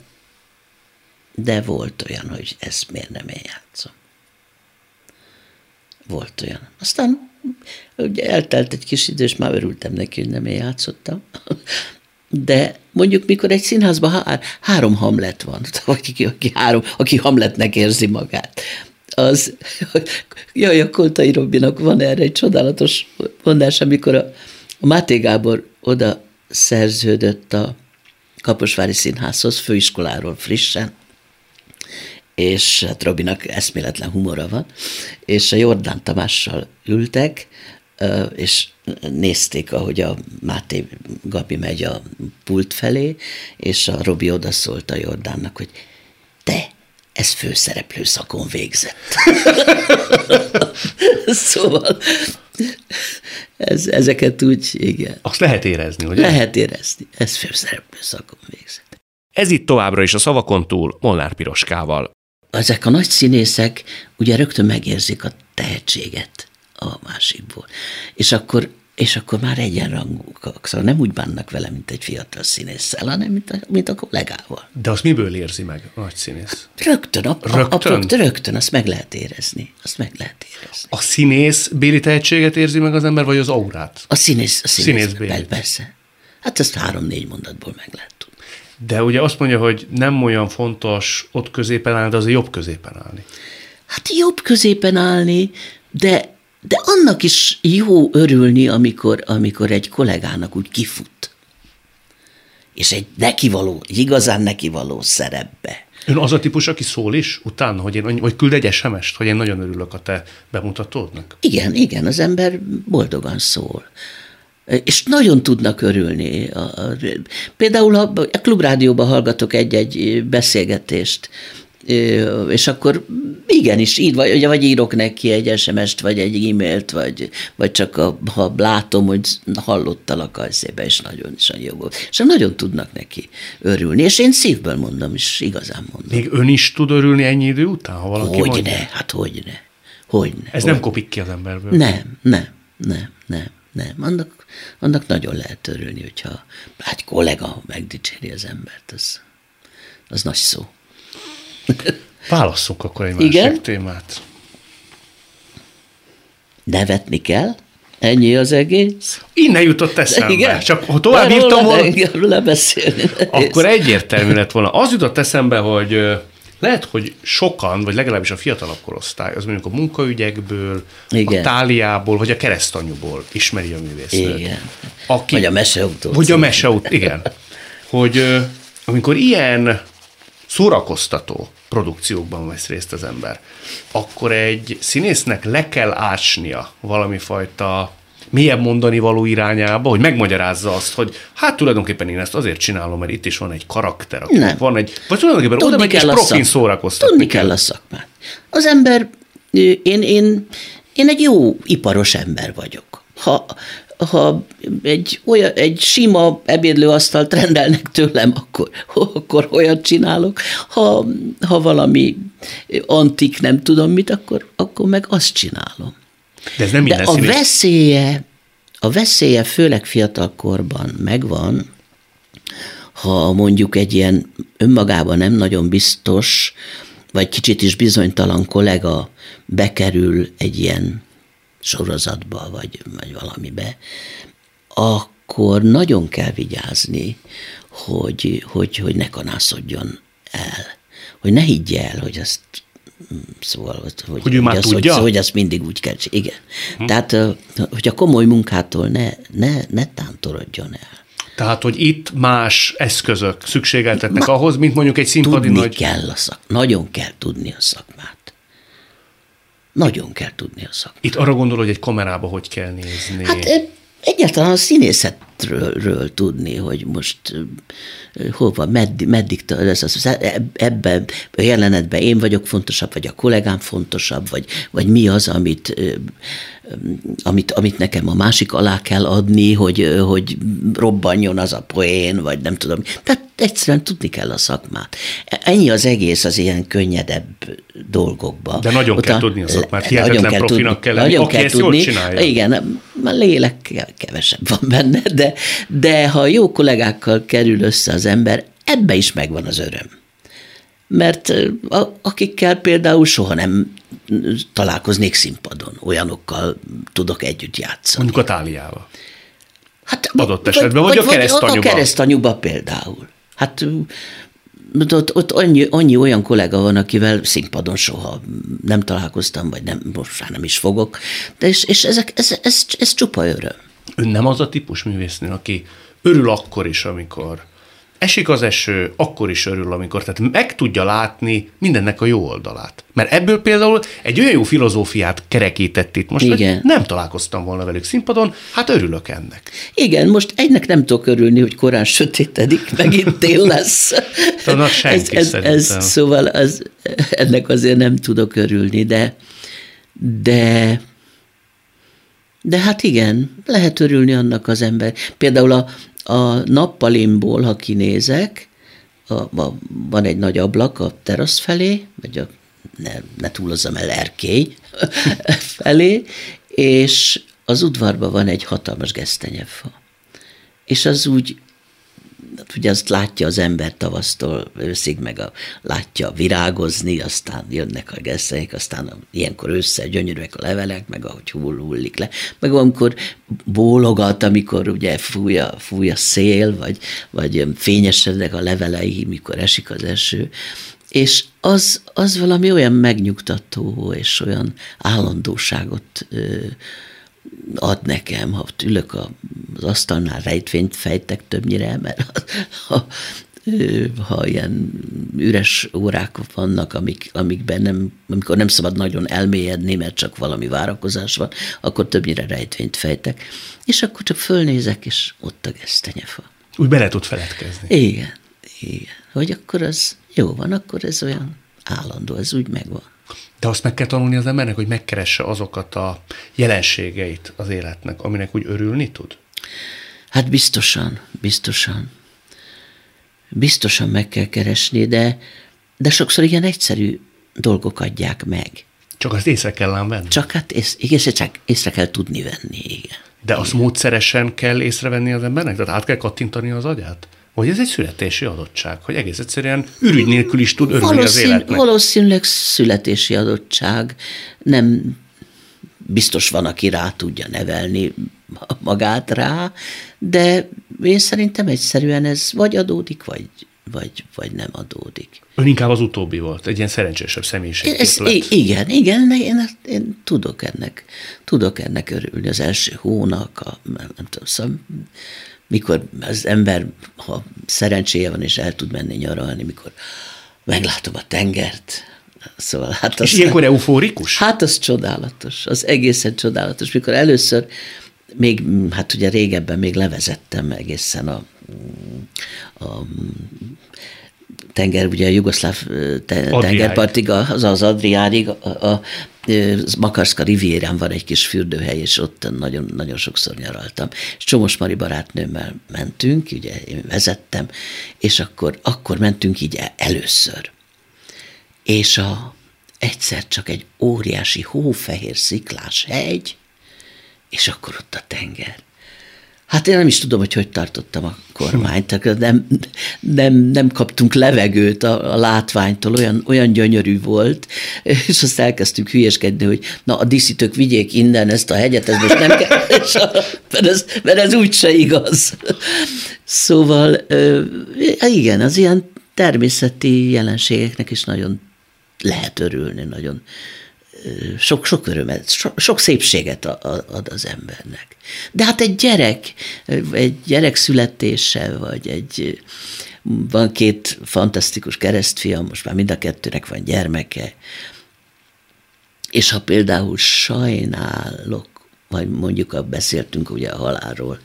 de volt olyan, hogy ezt miért nem én játszom. Volt olyan. Aztán ugye eltelt egy kis idő, és már örültem neki, hogy nem én játszottam. De mondjuk, mikor egy színházban há- három Hamlet van, aki, aki, három, aki Hamletnek érzi magát, az, jaj, a Koltai Robinak van erre egy csodálatos mondás, amikor a, a Máté Gábor oda szerződött a Kaposvári Színházhoz, főiskoláról frissen, és hát Robinak eszméletlen humora van, és a Jordán Tamással ültek, és nézték, ahogy a Máté Gabi megy a pult felé, és a Robi odaszólt a Jordánnak, hogy te, ez főszereplő szakon végzett. szóval ez, ezeket úgy, igen. Azt lehet érezni, hogy Lehet érezni. Ez főszereplő szakon végzett. Ez itt továbbra is a szavakon túl Molnár Piroskával. Ezek a nagy színészek ugye rögtön megérzik a tehetséget a másikból. És akkor és akkor már egyenrangúak. Szóval nem úgy bánnak vele, mint egy fiatal színésszel, hanem mint a, mint a kollégával. De azt miből érzi meg a nagy színész? Rögtön, a, rögtön? A, a, rögtön, azt meg lehet érezni. Azt meg lehet érezni. A színész béli tehetséget érzi meg az ember, vagy az aurát? A színész, a színész, színész béli. Persze. Hát ezt három-négy mondatból meg lehet tudni. De ugye azt mondja, hogy nem olyan fontos ott középen állni, de azért jobb középen állni. Hát jobb középen állni, de de annak is jó örülni, amikor, amikor egy kollégának úgy kifut. És egy nekivaló, egy igazán nekivaló szerepbe. Ön az a típus, aki szól is utána, hogy én, vagy küld egy sms hogy én nagyon örülök a te bemutatódnak? Igen, igen, az ember boldogan szól. És nagyon tudnak örülni. Például, ha a klubrádióban hallgatok egy-egy beszélgetést, és akkor igenis, így vagy, vagy írok neki egy SMS-t, vagy egy e-mailt, vagy, vagy csak a, ha látom, hogy hallottalak a szépen, és nagyon is jó volt. És nagyon tudnak neki örülni, és én szívből mondom, és igazán mondom. Még ön is tud örülni ennyi idő után, ha valaki Hogyne, mondja? hát hogyne. Hogyne. Ez hogy? nem kopik ki az emberből? Nem, nem, nem, nem, nem. Annak, annak nagyon lehet örülni, hogyha egy kollega megdicséri az embert, az, az nagy szó. Válasszunk akkor egy másik Igen? témát. Nevetni kell? Ennyi az egész? Innen jutott eszembe. Igen? Csak ha tovább írtam volna, akkor egyértelmű lett volna. Az jutott eszembe, hogy lehet, hogy sokan, vagy legalábbis a fiatalabb korosztály, az mondjuk a munkaügyekből, Igen. a táliából, vagy a keresztanyúból ismeri a művésznőt. Igen. Aki, vagy a meseautó. Vagy a meseautó, igen. Hogy amikor ilyen szórakoztató produkciókban vesz részt az ember, akkor egy színésznek le kell ásnia valami fajta mélyebb mondani való irányába, hogy megmagyarázza azt, hogy hát tulajdonképpen én ezt azért csinálom, mert itt is van egy karakter, Nem. van egy, vagy tulajdonképpen Tudni oda megy és profin szórakoztatni Tudni kell. kell a szakmát. Az ember, én, én, én egy jó iparos ember vagyok. Ha, ha egy, olyan, egy sima ebédlőasztalt rendelnek tőlem, akkor, akkor olyat csinálok. Ha, ha valami antik, nem tudom mit, akkor, akkor meg azt csinálom. De ez nem De a veszélye, a veszélye főleg fiatalkorban megvan, ha mondjuk egy ilyen önmagában nem nagyon biztos, vagy kicsit is bizonytalan kollega bekerül egy ilyen sorozatba, vagy, vagy valamibe, akkor nagyon kell vigyázni, hogy, hogy, hogy ne kanászodjon el. Hogy ne higgye el, hogy azt Szóval, hogy, hogy ő már az, tudja? Hogy, hogy azt mindig úgy kell Igen. Hm. Tehát, hogy a komoly munkától ne, ne, ne tántorodjon el. Tehát, hogy itt más eszközök szükségeltetnek Ma, ahhoz, mint mondjuk egy színpadi tudni nagy... kell a szak, nagyon kell tudni a szakmát. Nagyon kell tudni a szakmát. Itt arra gondol, hogy egy kamerába hogy kell nézni? Hát egyáltalán a színészetről tudni, hogy most hova, meddig, meddig ez az, ebben a jelenetben én vagyok fontosabb, vagy a kollégám fontosabb, vagy, vagy mi az, amit amit, amit nekem a másik alá kell adni, hogy, hogy robbanjon az a poén, vagy nem tudom. Tehát egyszerűen tudni kell a szakmát. Ennyi az egész az ilyen könnyedebb dolgokba. De nagyon Ott kell a, tudni a szakmát, hihetetlen kell profinak tudni, kell lenni, nagyon aki kell ezt tudni, jól csinálja. Igen, a lélek kevesebb van benne, de, de ha jó kollégákkal kerül össze az ember, ebbe is megvan az öröm mert akikkel például soha nem találkoznék színpadon, olyanokkal tudok együtt játszani. Mondjuk a táliával. Hát, Adott esetben, vagy, vagy a keresztanyuba. A keresztanyuba például. Hát ott, ott annyi, annyi olyan kollega van, akivel színpadon soha nem találkoztam, vagy nem, most már nem is fogok, de és, és ezek, ez, ez, ez, ez csupa öröm. Ön nem az a típus művésznő, aki örül akkor is, amikor esik az eső, akkor is örül, amikor, tehát meg tudja látni mindennek a jó oldalát. Mert ebből például egy olyan jó filozófiát kerekített itt most, Igen. hogy nem találkoztam volna velük színpadon, hát örülök ennek. Igen, most egynek nem tudok örülni, hogy korán sötétedik, megint tél lesz. Talán senki ez, ez, ez, szóval az, ennek azért nem tudok örülni, de de de hát igen, lehet örülni annak az ember. Például a, a nappalimból, ha kinézek, a, a, van egy nagy ablak a terasz felé, vagy a, ne, ne túlozzam el, erkély felé, és az udvarban van egy hatalmas gesztenyefa. És az úgy Hát ugye azt látja az ember tavasztól őszig, meg a, látja virágozni, aztán jönnek a gesztenyek, aztán a, ilyenkor össze gyönyörűek a levelek, meg ahogy hull, hullik le, meg amikor bólogat, amikor ugye fúj a, fúj a szél, vagy, vagy fényesednek a levelei, mikor esik az eső, és az, az valami olyan megnyugtató, és olyan állandóságot ö, ad nekem, ha ülök az asztalnál, rejtvényt fejtek többnyire, mert ha, ha ilyen üres órák vannak, amik, amikben nem, amikor nem szabad nagyon elmélyedni, mert csak valami várakozás van, akkor többnyire rejtvényt fejtek. És akkor csak fölnézek, és ott a gesztenyefa. Úgy bele tud feledkezni. Igen, igen. Hogy akkor az jó van, akkor ez olyan állandó, ez úgy megvan. De azt meg kell tanulni az embernek, hogy megkeresse azokat a jelenségeit az életnek, aminek úgy örülni tud? Hát biztosan, biztosan. Biztosan meg kell keresni, de, de sokszor ilyen egyszerű dolgok adják meg. Csak azt észre kell ám venni. Csak hát ész, észre, csak észre kell tudni venni, igen. De azt igen. módszeresen kell észrevenni az embernek? Tehát át kell kattintani az agyát? Vagy ez egy születési adottság, hogy egész egyszerűen ürügy nélkül is tud örülni Valószín, az életnek? Valószínűleg születési adottság. Nem biztos van, aki rá tudja nevelni magát rá, de én szerintem egyszerűen ez vagy adódik, vagy, vagy, vagy nem adódik. Ön inkább az utóbbi volt, egy ilyen szerencsésebb személyiség. Ez, igen, igen, én, én tudok ennek, tudok ennek örülni. Az első hónak, a, nem tudom, szóval mikor az ember, ha szerencséje van és el tud menni nyaralni, mikor meglátom a tengert, Szóval hát az, És ilyenkor eufórikus? Hát az csodálatos, az egészen csodálatos. Mikor először, még, hát ugye régebben még levezettem egészen a, a tenger, ugye a jugoszláv tengerpartig, az az Adriárig, a, a Makarszka rivérán van egy kis fürdőhely, és ott nagyon, nagyon sokszor nyaraltam. És Csomos Mari barátnőmmel mentünk, ugye én vezettem, és akkor, akkor mentünk így először. És a, egyszer csak egy óriási hófehér sziklás hegy, és akkor ott a tenger. Hát én nem is tudom, hogy hogy tartottam a kormányt, nem, nem, nem kaptunk levegőt a, a látványtól, olyan, olyan gyönyörű volt, és azt elkezdtük hülyeskedni, hogy na a díszítők vigyék innen ezt a hegyet, ez most nem kell, mert ez, mert ez úgyse igaz. Szóval igen, az ilyen természeti jelenségeknek is nagyon lehet örülni, nagyon sok, sok örömet, sok, sok szépséget ad az embernek. De hát egy gyerek, egy gyerek születése, vagy egy, van két fantasztikus keresztfiam, most már mind a kettőnek van gyermeke, és ha például sajnálok, vagy mondjuk a beszéltünk ugye a halálról,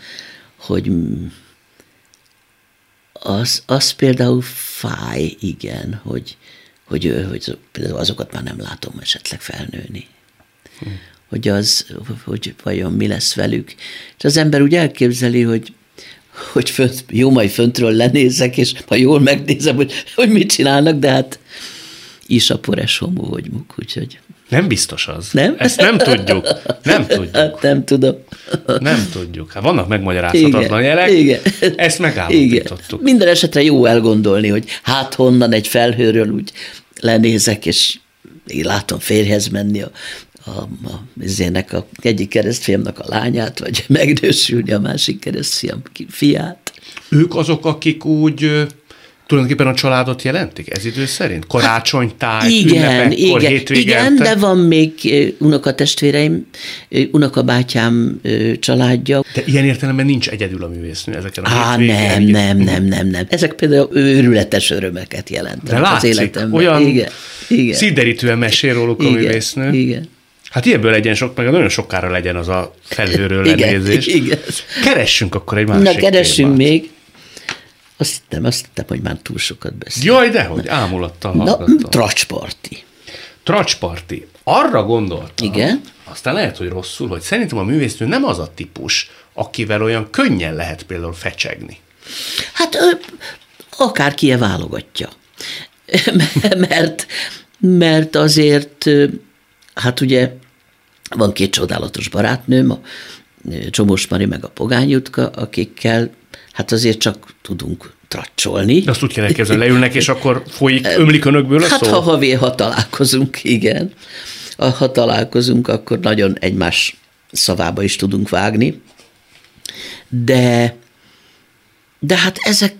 hogy az, az például fáj, igen, hogy, hogy, hogy például azokat már nem látom esetleg felnőni. Hm. Hogy az, hogy vajon mi lesz velük. És az ember úgy elképzeli, hogy hogy fönt, jó, majd föntről lenézek, és ha jól megnézem, hogy, hogy mit csinálnak, de hát is a pores homo vagyunk, úgyhogy... Nem biztos az. Nem? Ezt nem tudjuk. Nem tudjuk. Hát nem tudom. Nem tudjuk. Hát vannak megmagyarázhatatlan jelek. Igen. Ezt megállapítottuk. Igen. Minden esetre jó elgondolni, hogy hát honnan egy felhőről úgy lenézek, és én látom férhez menni a, a, a, a, a egyik keresztfiamnak a lányát, vagy megnősülni a másik keresztfiam fiát. Ők azok, akik úgy Tulajdonképpen a családot jelentik ez idő szerint? Karácsonytáj, igen, ünnepekkor, igen, hétvégente? igen, de van még unokatestvéreim, unokabátyám családja. De ilyen értelemben nincs egyedül a művésznő ezeken a Á, nem, nem, nem, nem, nem. Ezek például őrületes örömeket jelentenek De az látszik, életemben. olyan igen, igen, szíderítően mesél róluk a igen, művésznő. Igen. Hát ilyenből legyen sok, meg nagyon sokára legyen az a felhőről Igen, lenézés. igen. Keressünk akkor egy másik Na, keressünk témát. még. Azt hittem, azt hittem, hogy már túl sokat beszél. Jaj, dehogy, ámulattal Na, hallgattam. tracsparti. Tracsparti. Arra gondoltam, Igen. aztán lehet, hogy rosszul, hogy szerintem a művésznő nem az a típus, akivel olyan könnyen lehet például fecsegni. Hát ö, akárki -e válogatja. mert, mert azért, hát ugye van két csodálatos barátnőm, a Csomós Mari meg a Pogány Jutka, akikkel hát azért csak tudunk tracsolni. De azt úgy kell elképzelni, leülnek, és akkor folyik, ömlik önökből a Hát szó? ha havé, ha találkozunk, igen. Ha, találkozunk, akkor nagyon egymás szavába is tudunk vágni. De, de hát ezek,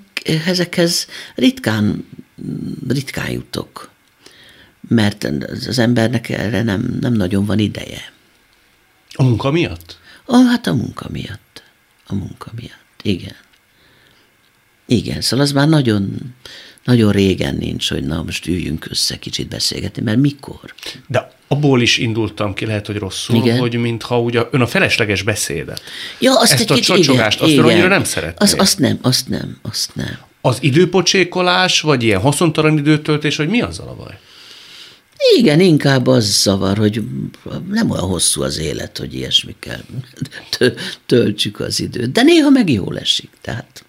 ezekhez ritkán, ritkán jutok. Mert az az embernek erre nem, nem nagyon van ideje. A munka miatt? Ah, hát a munka miatt. A munka miatt, igen. Igen, szóval az már nagyon, nagyon régen nincs, hogy na most üljünk össze kicsit beszélgetni, mert mikor? De abból is indultam ki, lehet, hogy rosszul, Igen. hogy mintha ugye ön a felesleges beszédet. Ja, azt Ezt egy a kicsit, csocsogást, igen, azt igen. annyira nem szeretné. Az, azt nem, azt nem, azt nem. Az időpocsékolás, vagy ilyen haszontalan időtöltés, vagy mi azzal a baj? Igen, inkább az zavar, hogy nem olyan hosszú az élet, hogy ilyesmikkel tö- töltsük az időt. De néha meg jól esik, tehát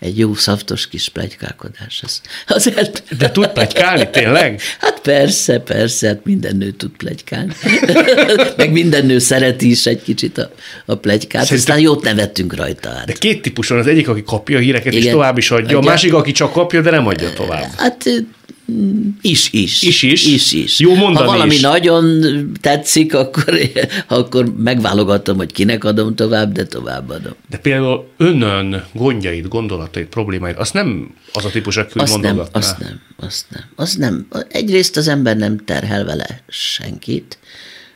egy jó szaftos kis plegykálkodás. Az, az el... De tud plegykálni, tényleg? Hát persze, persze, hát minden nő tud plegykálni. meg minden nő szereti is egy kicsit a, a plegykát, Szerintem- aztán jót nevettünk rajta át. De két típus van, az egyik, aki kapja a híreket, és Igen. tovább is adja, a Adja. másik, aki csak kapja, de nem adja tovább. Hát is, is. Is, is. is, is. Jó mondani Ha valami is. nagyon tetszik, akkor, akkor megválogatom, hogy kinek adom tovább, de továbbadom. De például önön gondjait, gondolatait, problémáit, azt nem az a típus, aki Azt nem, mondogatná. azt nem, azt nem, azt nem. Egyrészt az ember nem terhel vele senkit,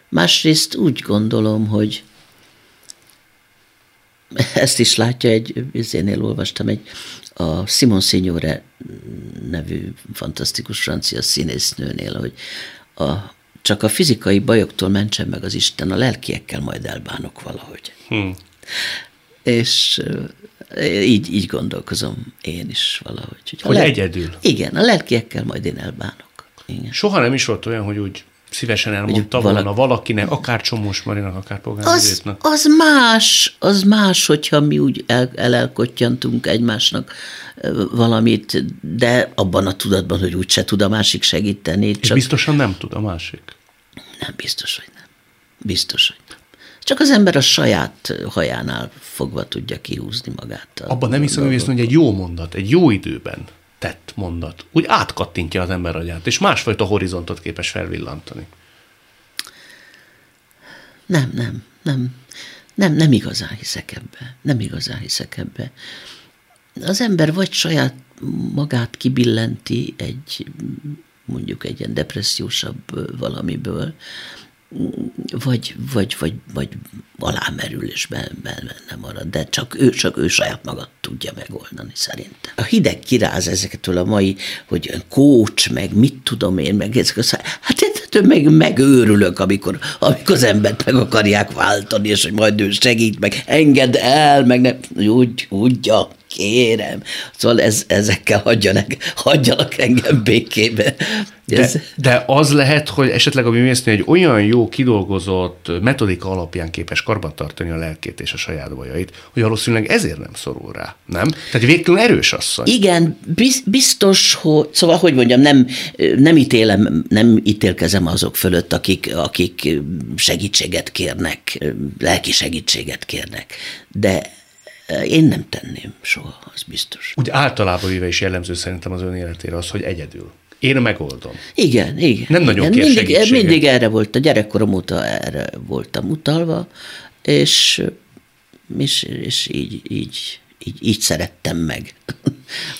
másrészt úgy gondolom, hogy ezt is látja, egy vizénél olvastam, egy a Simon Signore nevű fantasztikus francia színésznőnél, hogy a, csak a fizikai bajoktól mentsen meg az Isten, a lelkiekkel majd elbánok valahogy. Hm. És ö, így, így gondolkozom én is valahogy. a Hogy egyedül. Igen, a lelkiekkel majd én elbánok. Igen. Soha nem is volt olyan, hogy úgy szívesen elmondta vala- volna valakinek, akár Csomós Marinak, akár Pogán Az, az más, az más, hogyha mi úgy el, elelkottyantunk egymásnak valamit, de abban a tudatban, hogy úgyse tud a másik segíteni. És Csak biztosan nem tud a másik. nem biztos, hogy nem. Biztos, hogy nem. Csak az ember a saját hajánál fogva tudja kihúzni magát. Abban nem hiszem, hogy hogy egy jó mondat, egy jó időben tett mondat, úgy átkattintja az ember agyát, és másfajta horizontot képes felvillantani. Nem, nem, nem. Nem, nem igazán hiszek ebbe. Nem igazán hiszek ebbe. Az ember vagy saját magát kibillenti egy, mondjuk egy ilyen depressziósabb valamiből, vagy, vagy, vagy, vagy alámerül és benne, marad, de csak ő, csak ő saját maga tudja megoldani szerintem. A hideg kiráz ezeketől a mai, hogy coach, meg mit tudom én, meg ezek a hát ettől meg megőrülök, amikor, amikor az embert meg akarják váltani, és hogy majd ő segít, meg engedd el, meg nem, úgy, úgy, ja, kérem. Szóval ez, ezekkel hagyjanak, hagyjanak engem békébe. Ez, De, de az lehet, hogy esetleg a művésznő egy olyan jó kidolgozott metodika alapján képes karbantartani a lelkét és a saját bajait, hogy valószínűleg ezért nem szorul rá, nem? Tehát végtelen erős asszony. Igen, biz- biztos, hogy, szóval, hogy mondjam, nem, nem ítélem, nem ítélkezem azok fölött, akik, akik segítséget kérnek, lelki segítséget kérnek, de én nem tenném soha, az biztos. Úgy általában véve is jellemző szerintem az ön életére az, hogy egyedül. Én megoldom. Igen, igen. Nem nagyon igen. mindig, segítséget. mindig erre volt, a gyerekkorom óta erre voltam utalva, és, és, és így, így, így, így szerettem meg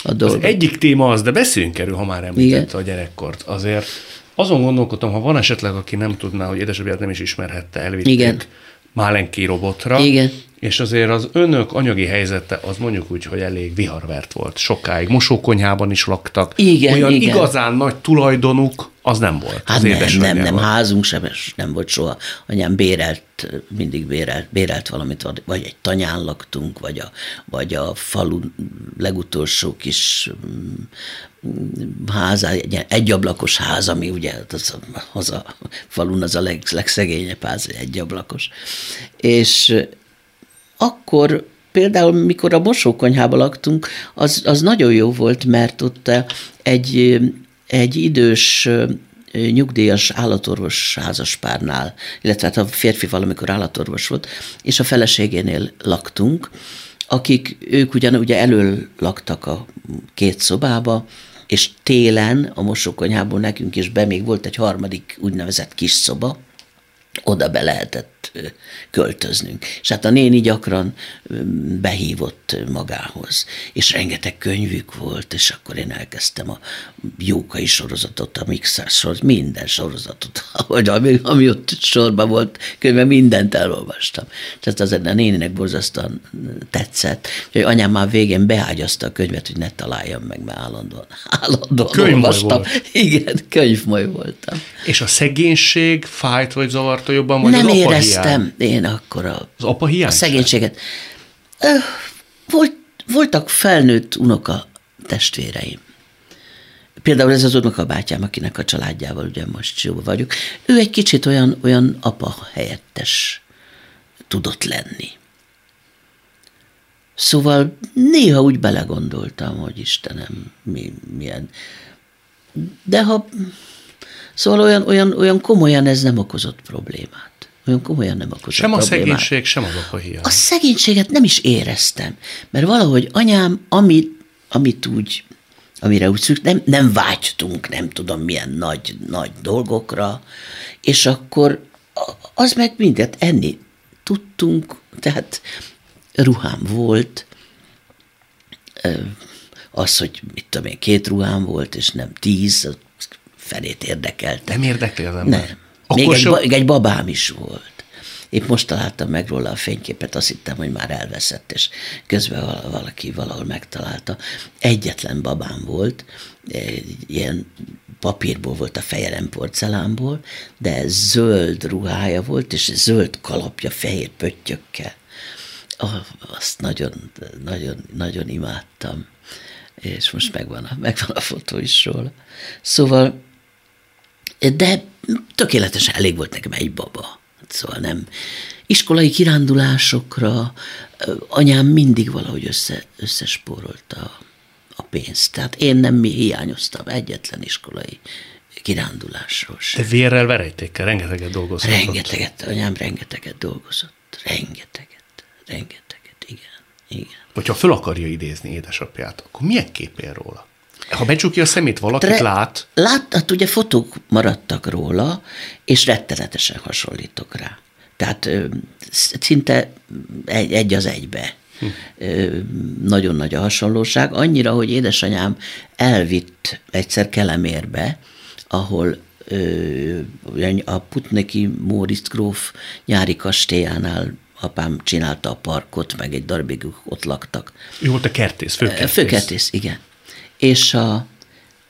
a Az dolgot. egyik téma az, de beszéljünk erről, ha már említette a gyerekkort. Azért azon gondolkodtam, ha van esetleg, aki nem tudná, hogy édesapját nem is ismerhette, elvitték Igen. Málenki robotra. Igen. És azért az önök anyagi helyzete az mondjuk úgy, hogy elég viharvert volt. Sokáig mosókonyhában is laktak. Igen, Olyan igen. igazán nagy tulajdonuk az nem volt. Hát az nem, nem, nem, édesanyjával. házunk sem nem volt soha. Anyám bérelt, mindig bérelt, bérelt valamit, vagy- vagy egy tanyán laktunk, vagy a, vagy a falu legutolsó kis háza, egy, egyablakos ház, ami ugye az, az a falun az a leg, legszegényebb ház, egyablakos. És akkor például, mikor a mosókonyhában laktunk, az, az nagyon jó volt, mert ott egy, egy idős nyugdíjas állatorvos házaspárnál, illetve hát a férfi valamikor állatorvos volt, és a feleségénél laktunk, akik, ők ugyan ugye elől laktak a két szobába, és télen a mosókonyhából nekünk is be még volt egy harmadik úgynevezett kis szoba, oda be lehetett költöznünk. És hát a néni gyakran behívott magához, és rengeteg könyvük volt, és akkor én elkezdtem a Jókai sorozatot, a Mixer sorozat, minden sorozatot, ahogy ami, ami ott sorban volt, könyve mindent elolvastam. Tehát az a néninek borzasztóan tetszett, hogy anyám már végén beágyazta a könyvet, hogy ne találjam meg, mert állandóan, állandóan Könyvmoly olvastam. volt. Igen, könyvmoly voltam. És a szegénység fájt vagy zavarta jobban, vagy nem az éreztem én akkor a, Az apa hiány? a szegénységet. Volt, voltak felnőtt unoka testvéreim. Például ez az unokabátyám, akinek a családjával ugye most jó vagyok. Ő egy kicsit olyan, olyan apa helyettes tudott lenni. Szóval néha úgy belegondoltam, hogy Istenem, mi, milyen. De ha Szóval olyan, olyan, olyan komolyan ez nem okozott problémát. Olyan komolyan nem okozott Sem a problémát. szegénység, sem az apa hiány. A szegénységet nem is éreztem, mert valahogy anyám, amit, amit úgy, amire úgy szükség, nem, nem vágytunk, nem tudom milyen nagy, nagy dolgokra, és akkor az meg mindet enni tudtunk, tehát ruhám volt, az, hogy mit tudom én, két ruhám volt, és nem tíz, felét érdekelte. Nem érdekli az ember? Nem. Még egy, ba, egy babám is volt. Épp most találtam meg róla a fényképet, azt hittem, hogy már elveszett, és közben val- valaki valahol megtalálta. Egyetlen babám volt, ilyen papírból volt a feje, nem porcelánból, de zöld ruhája volt, és zöld kalapja fehér pöttyökkel. Azt nagyon, nagyon, nagyon imádtam. És most megvan a, megvan a fotó is róla. Szóval de tökéletesen elég volt nekem egy baba. Szóval nem. Iskolai kirándulásokra anyám mindig valahogy össze, összespórolta a, pénzt. Tehát én nem mi hiányoztam egyetlen iskolai kirándulásról sem. De vérrel, verejtékkel rengeteget dolgozott. Rengeteget, anyám rengeteget dolgozott. Rengeteget, rengeteget, igen, igen. Hogyha föl akarja idézni édesapját, akkor milyen kép él róla? Ha becsukja a szemét, valakit Tre- lát, Lát, hát ugye fotók maradtak róla, és rettenetesen hasonlítok rá. Tehát ö, szinte egy, egy az egybe. Ö, Nagyon nagy a hasonlóság, annyira, hogy édesanyám elvitt egyszer Kelemérbe, ahol ö, a Putneki Móricz gróf nyári kastélyánál apám csinálta a parkot, meg egy darabig ott laktak. ő volt a kertész, főkertész. Főkertész, igen. És, a,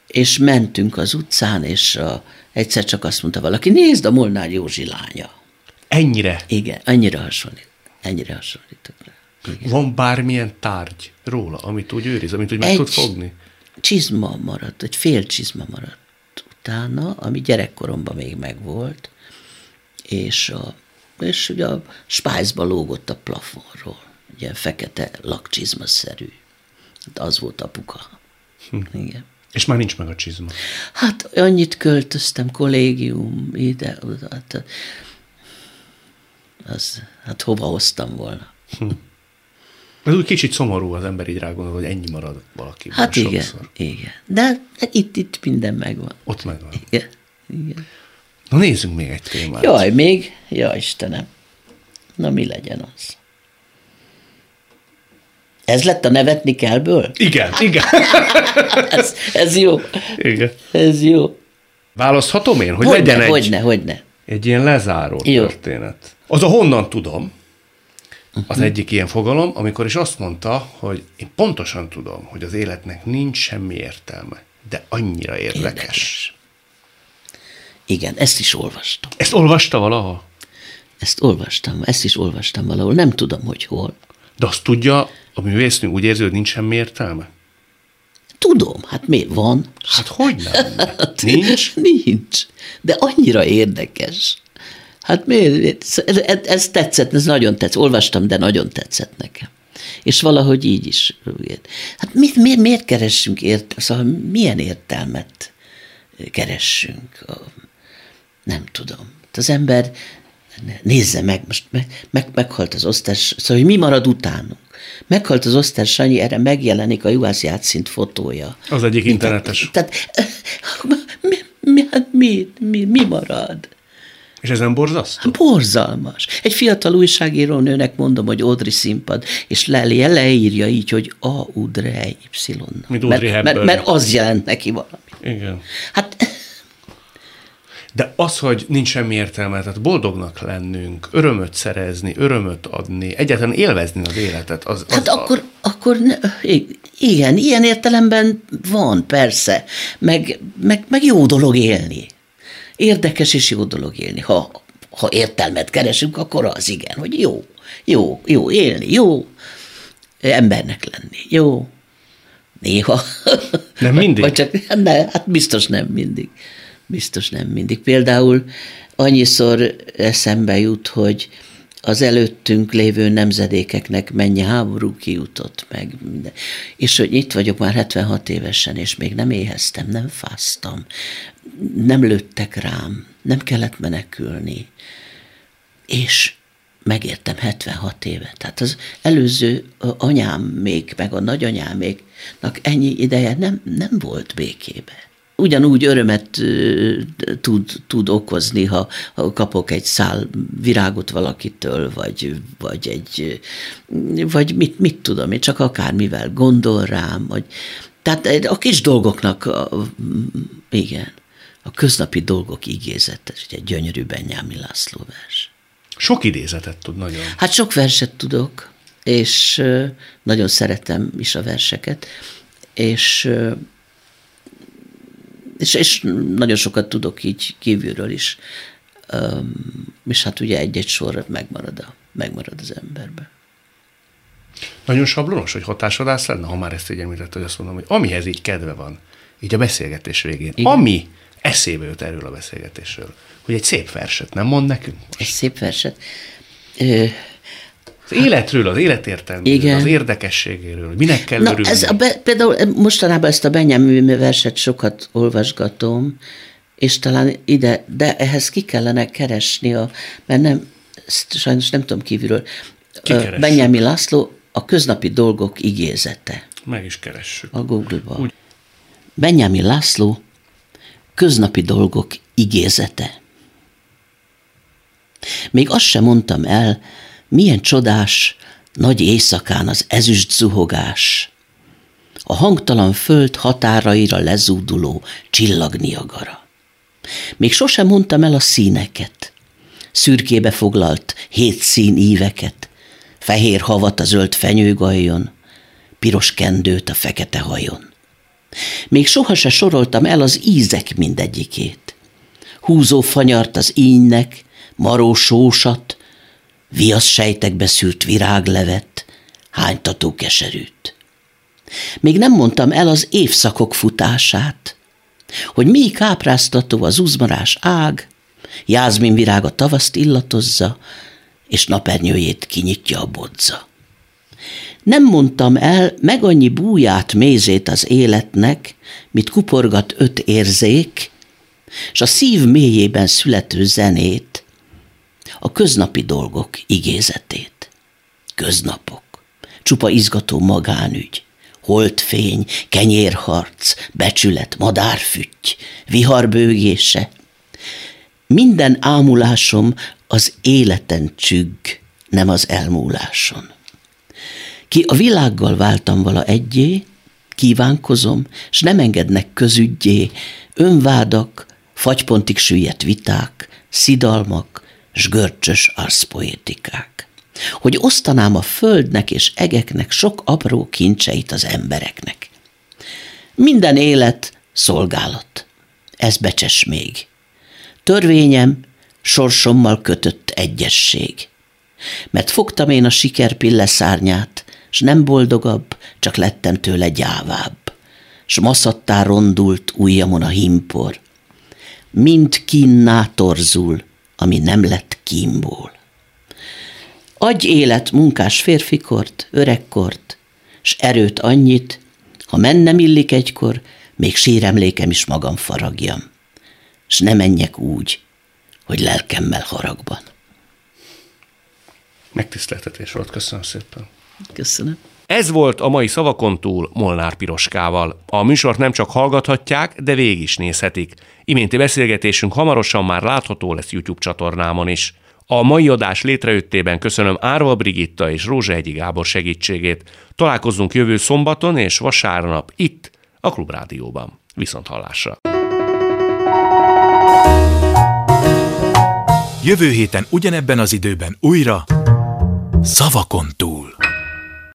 és mentünk az utcán, és a, egyszer csak azt mondta valaki, nézd a Molnár Józsi lánya. Ennyire Igen, annyira hasonlít. Ennyire hasonlítok rá. Igen. van bármilyen tárgy róla, amit úgy őriz, amit úgy meg Egy- tud fogni? Csizma maradt, egy fél csizma maradt utána, ami gyerekkoromban még megvolt, és, a, és ugye a spájzba lógott a plafonról. Ilyen fekete lakcsizmaszerű. Hát Az volt apuka. Hm. Igen. És már nincs meg a csizma. Hát annyit költöztem, kollégium, ide, oda, hát, az, hát hova hoztam volna? Ez úgy kicsit szomorú az ember így rá gondol, hogy ennyi marad valaki. Hát igen, igen. De itt, itt minden megvan. Ott megvan. Igen, igen. Na nézzünk még egy témát. Jaj, még? Ja, Istenem. Na mi legyen az? Ez lett a nevetni kellből? Igen, igen. ez, ez jó. igen. Ez jó. Választhatom én, hogy Hogyne, legyen egy, hogyne, hogyne. egy ilyen lezáró Jó. történet. Az a honnan tudom, az egyik ilyen fogalom, amikor is azt mondta, hogy én pontosan tudom, hogy az életnek nincs semmi értelme, de annyira érdekes. Érdekes. Igen, ezt is olvastam. Ezt olvasta valahol? Ezt olvastam, ezt is olvastam valahol. Nem tudom, hogy hol. De azt tudja, a művésznő úgy érzi, hogy nincs semmi értelme? Tudom, hát mi van? Hát hogy nem? Nincs? Nincs. De annyira érdekes. Hát miért? Ez, ez, ez tetszett, ez nagyon tetszett. Olvastam, de nagyon tetszett nekem. És valahogy így is. Hát mi, mi, miért keressünk ért, szóval milyen értelmet keressünk? Nem tudom. Az ember nézze meg, most meg, meg, meghalt az osztás, szóval hogy mi marad utánunk? Meghalt az osztás Sanyi, erre megjelenik a Juhász Játszint fotója. Az egyik internetes. Tehát mi, mi, hát mi, mi, mi marad? És ez nem borzasztó? Borzalmas. Egy fiatal újságíró nőnek mondom, hogy Audrey színpad, és Leli leírja így, hogy A, Udre, Y. Mint mert, Audrey mert, Hepburn. mert az jelent neki valami. Igen. Hát De az, hogy nincs semmi értelme, tehát boldognak lennünk, örömöt szerezni, örömöt adni, egyáltalán élvezni az életet. Az, az, Hát akkor, akkor ne, igen, ilyen értelemben van, persze, meg, meg, meg jó dolog élni. Érdekes és jó dolog élni. Ha, ha értelmet keresünk, akkor az igen, hogy jó, jó, jó élni, jó embernek lenni, jó. Néha. Nem mindig? Vagy csak, ne, hát biztos nem mindig. Biztos nem mindig. Például annyiszor eszembe jut, hogy az előttünk lévő nemzedékeknek mennyi háború kijutott meg. Minden. És hogy itt vagyok már 76 évesen, és még nem éheztem, nem fáztam, nem lőttek rám, nem kellett menekülni. És megértem 76 éve. Tehát az előző anyám még, meg a nagyanyáméknak ennyi ideje nem, nem volt békébe ugyanúgy örömet tud, tud okozni, ha, ha kapok egy szál virágot valakitől, vagy, vagy egy, vagy mit, mit tudom én, csak akármivel gondol rám, vagy, tehát a kis dolgoknak, a, igen, a köznapi dolgok igézete, ugye gyönyörű Benyámi László vers. Sok idézetet tud nagyon. Hát sok verset tudok, és nagyon szeretem is a verseket, és és, és nagyon sokat tudok így kívülről is. Um, és hát ugye egy-egy sor megmarad, a, megmarad az emberbe. Nagyon sablonos, hogy hatásvadász lenne, ha már ezt így említett, hogy azt mondom, hogy amihez így kedve van, így a beszélgetés végén, Igen. ami eszébe jött erről a beszélgetésről, hogy egy szép verset nem mond nekünk? Egy szép verset? Ö, az életről, az életértelméről, Igen. az érdekességéről, hogy minek kell Na, örülni. Ez a be, például mostanában ezt a Benjamin verset sokat olvasgatom, és talán ide, de ehhez ki kellene keresni, a, mert nem, sajnos nem tudom kívülről. Kikeressük. Benjamin László a köznapi dolgok igézete. Meg is keressük. A Google-ba. Úgy. Benjamin László köznapi dolgok igézete. Még azt sem mondtam el, milyen csodás, nagy éjszakán az ezüst zuhogás, a hangtalan föld határaira lezúduló csillagniagara. Még sosem mondtam el a színeket, szürkébe foglalt hét szín íveket, fehér havat a zöld fenyőgajjon, piros kendőt a fekete hajon. Még soha se soroltam el az ízek mindegyikét. Húzó fanyart az ínynek, maró sósat, viasz sejtekbe szűrt viráglevet, hánytató keserűt. Még nem mondtam el az évszakok futását, hogy mi kápráztató az uzmarás ág, jázmin virág a tavaszt illatozza, és napernyőjét kinyitja a bodza. Nem mondtam el meg annyi búját, mézét az életnek, mit kuporgat öt érzék, s a szív mélyében születő zenét, a köznapi dolgok igézetét. Köznapok, csupa izgató magánügy, holdfény, kenyérharc, becsület, madárfütty, viharbőgése. Minden ámulásom az életen csügg, nem az elmúláson. Ki a világgal váltam vala egyé, kívánkozom, s nem engednek közügyé, önvádak, fagypontig süllyedt viták, szidalmak, s görcsös arszpoétikák. Hogy osztanám a földnek és egeknek sok apró kincseit az embereknek. Minden élet szolgálat. Ez becses még. Törvényem sorsommal kötött egyesség. Mert fogtam én a siker szárnyát, s nem boldogabb, csak lettem tőle gyávább. S maszattá rondult ujjamon a himpor. Mind kínná torzul, ami nem lett kínból. Adj élet munkás férfikort, öregkort, s erőt annyit, ha mennem illik egykor, még síremlékem is magam faragjam, s ne menjek úgy, hogy lelkemmel haragban. Megtiszteltetés volt, köszönöm szépen. Köszönöm. Ez volt a mai szavakon túl Molnár Piroskával. A műsort nem csak hallgathatják, de végig is nézhetik. Iménti beszélgetésünk hamarosan már látható lesz YouTube csatornámon is. A mai adás létrejöttében köszönöm Árva Brigitta és Egyi Gábor segítségét. Találkozunk jövő szombaton és vasárnap itt, a Klubrádióban. Viszont hallásra! Jövő héten ugyanebben az időben újra Szavakon túl.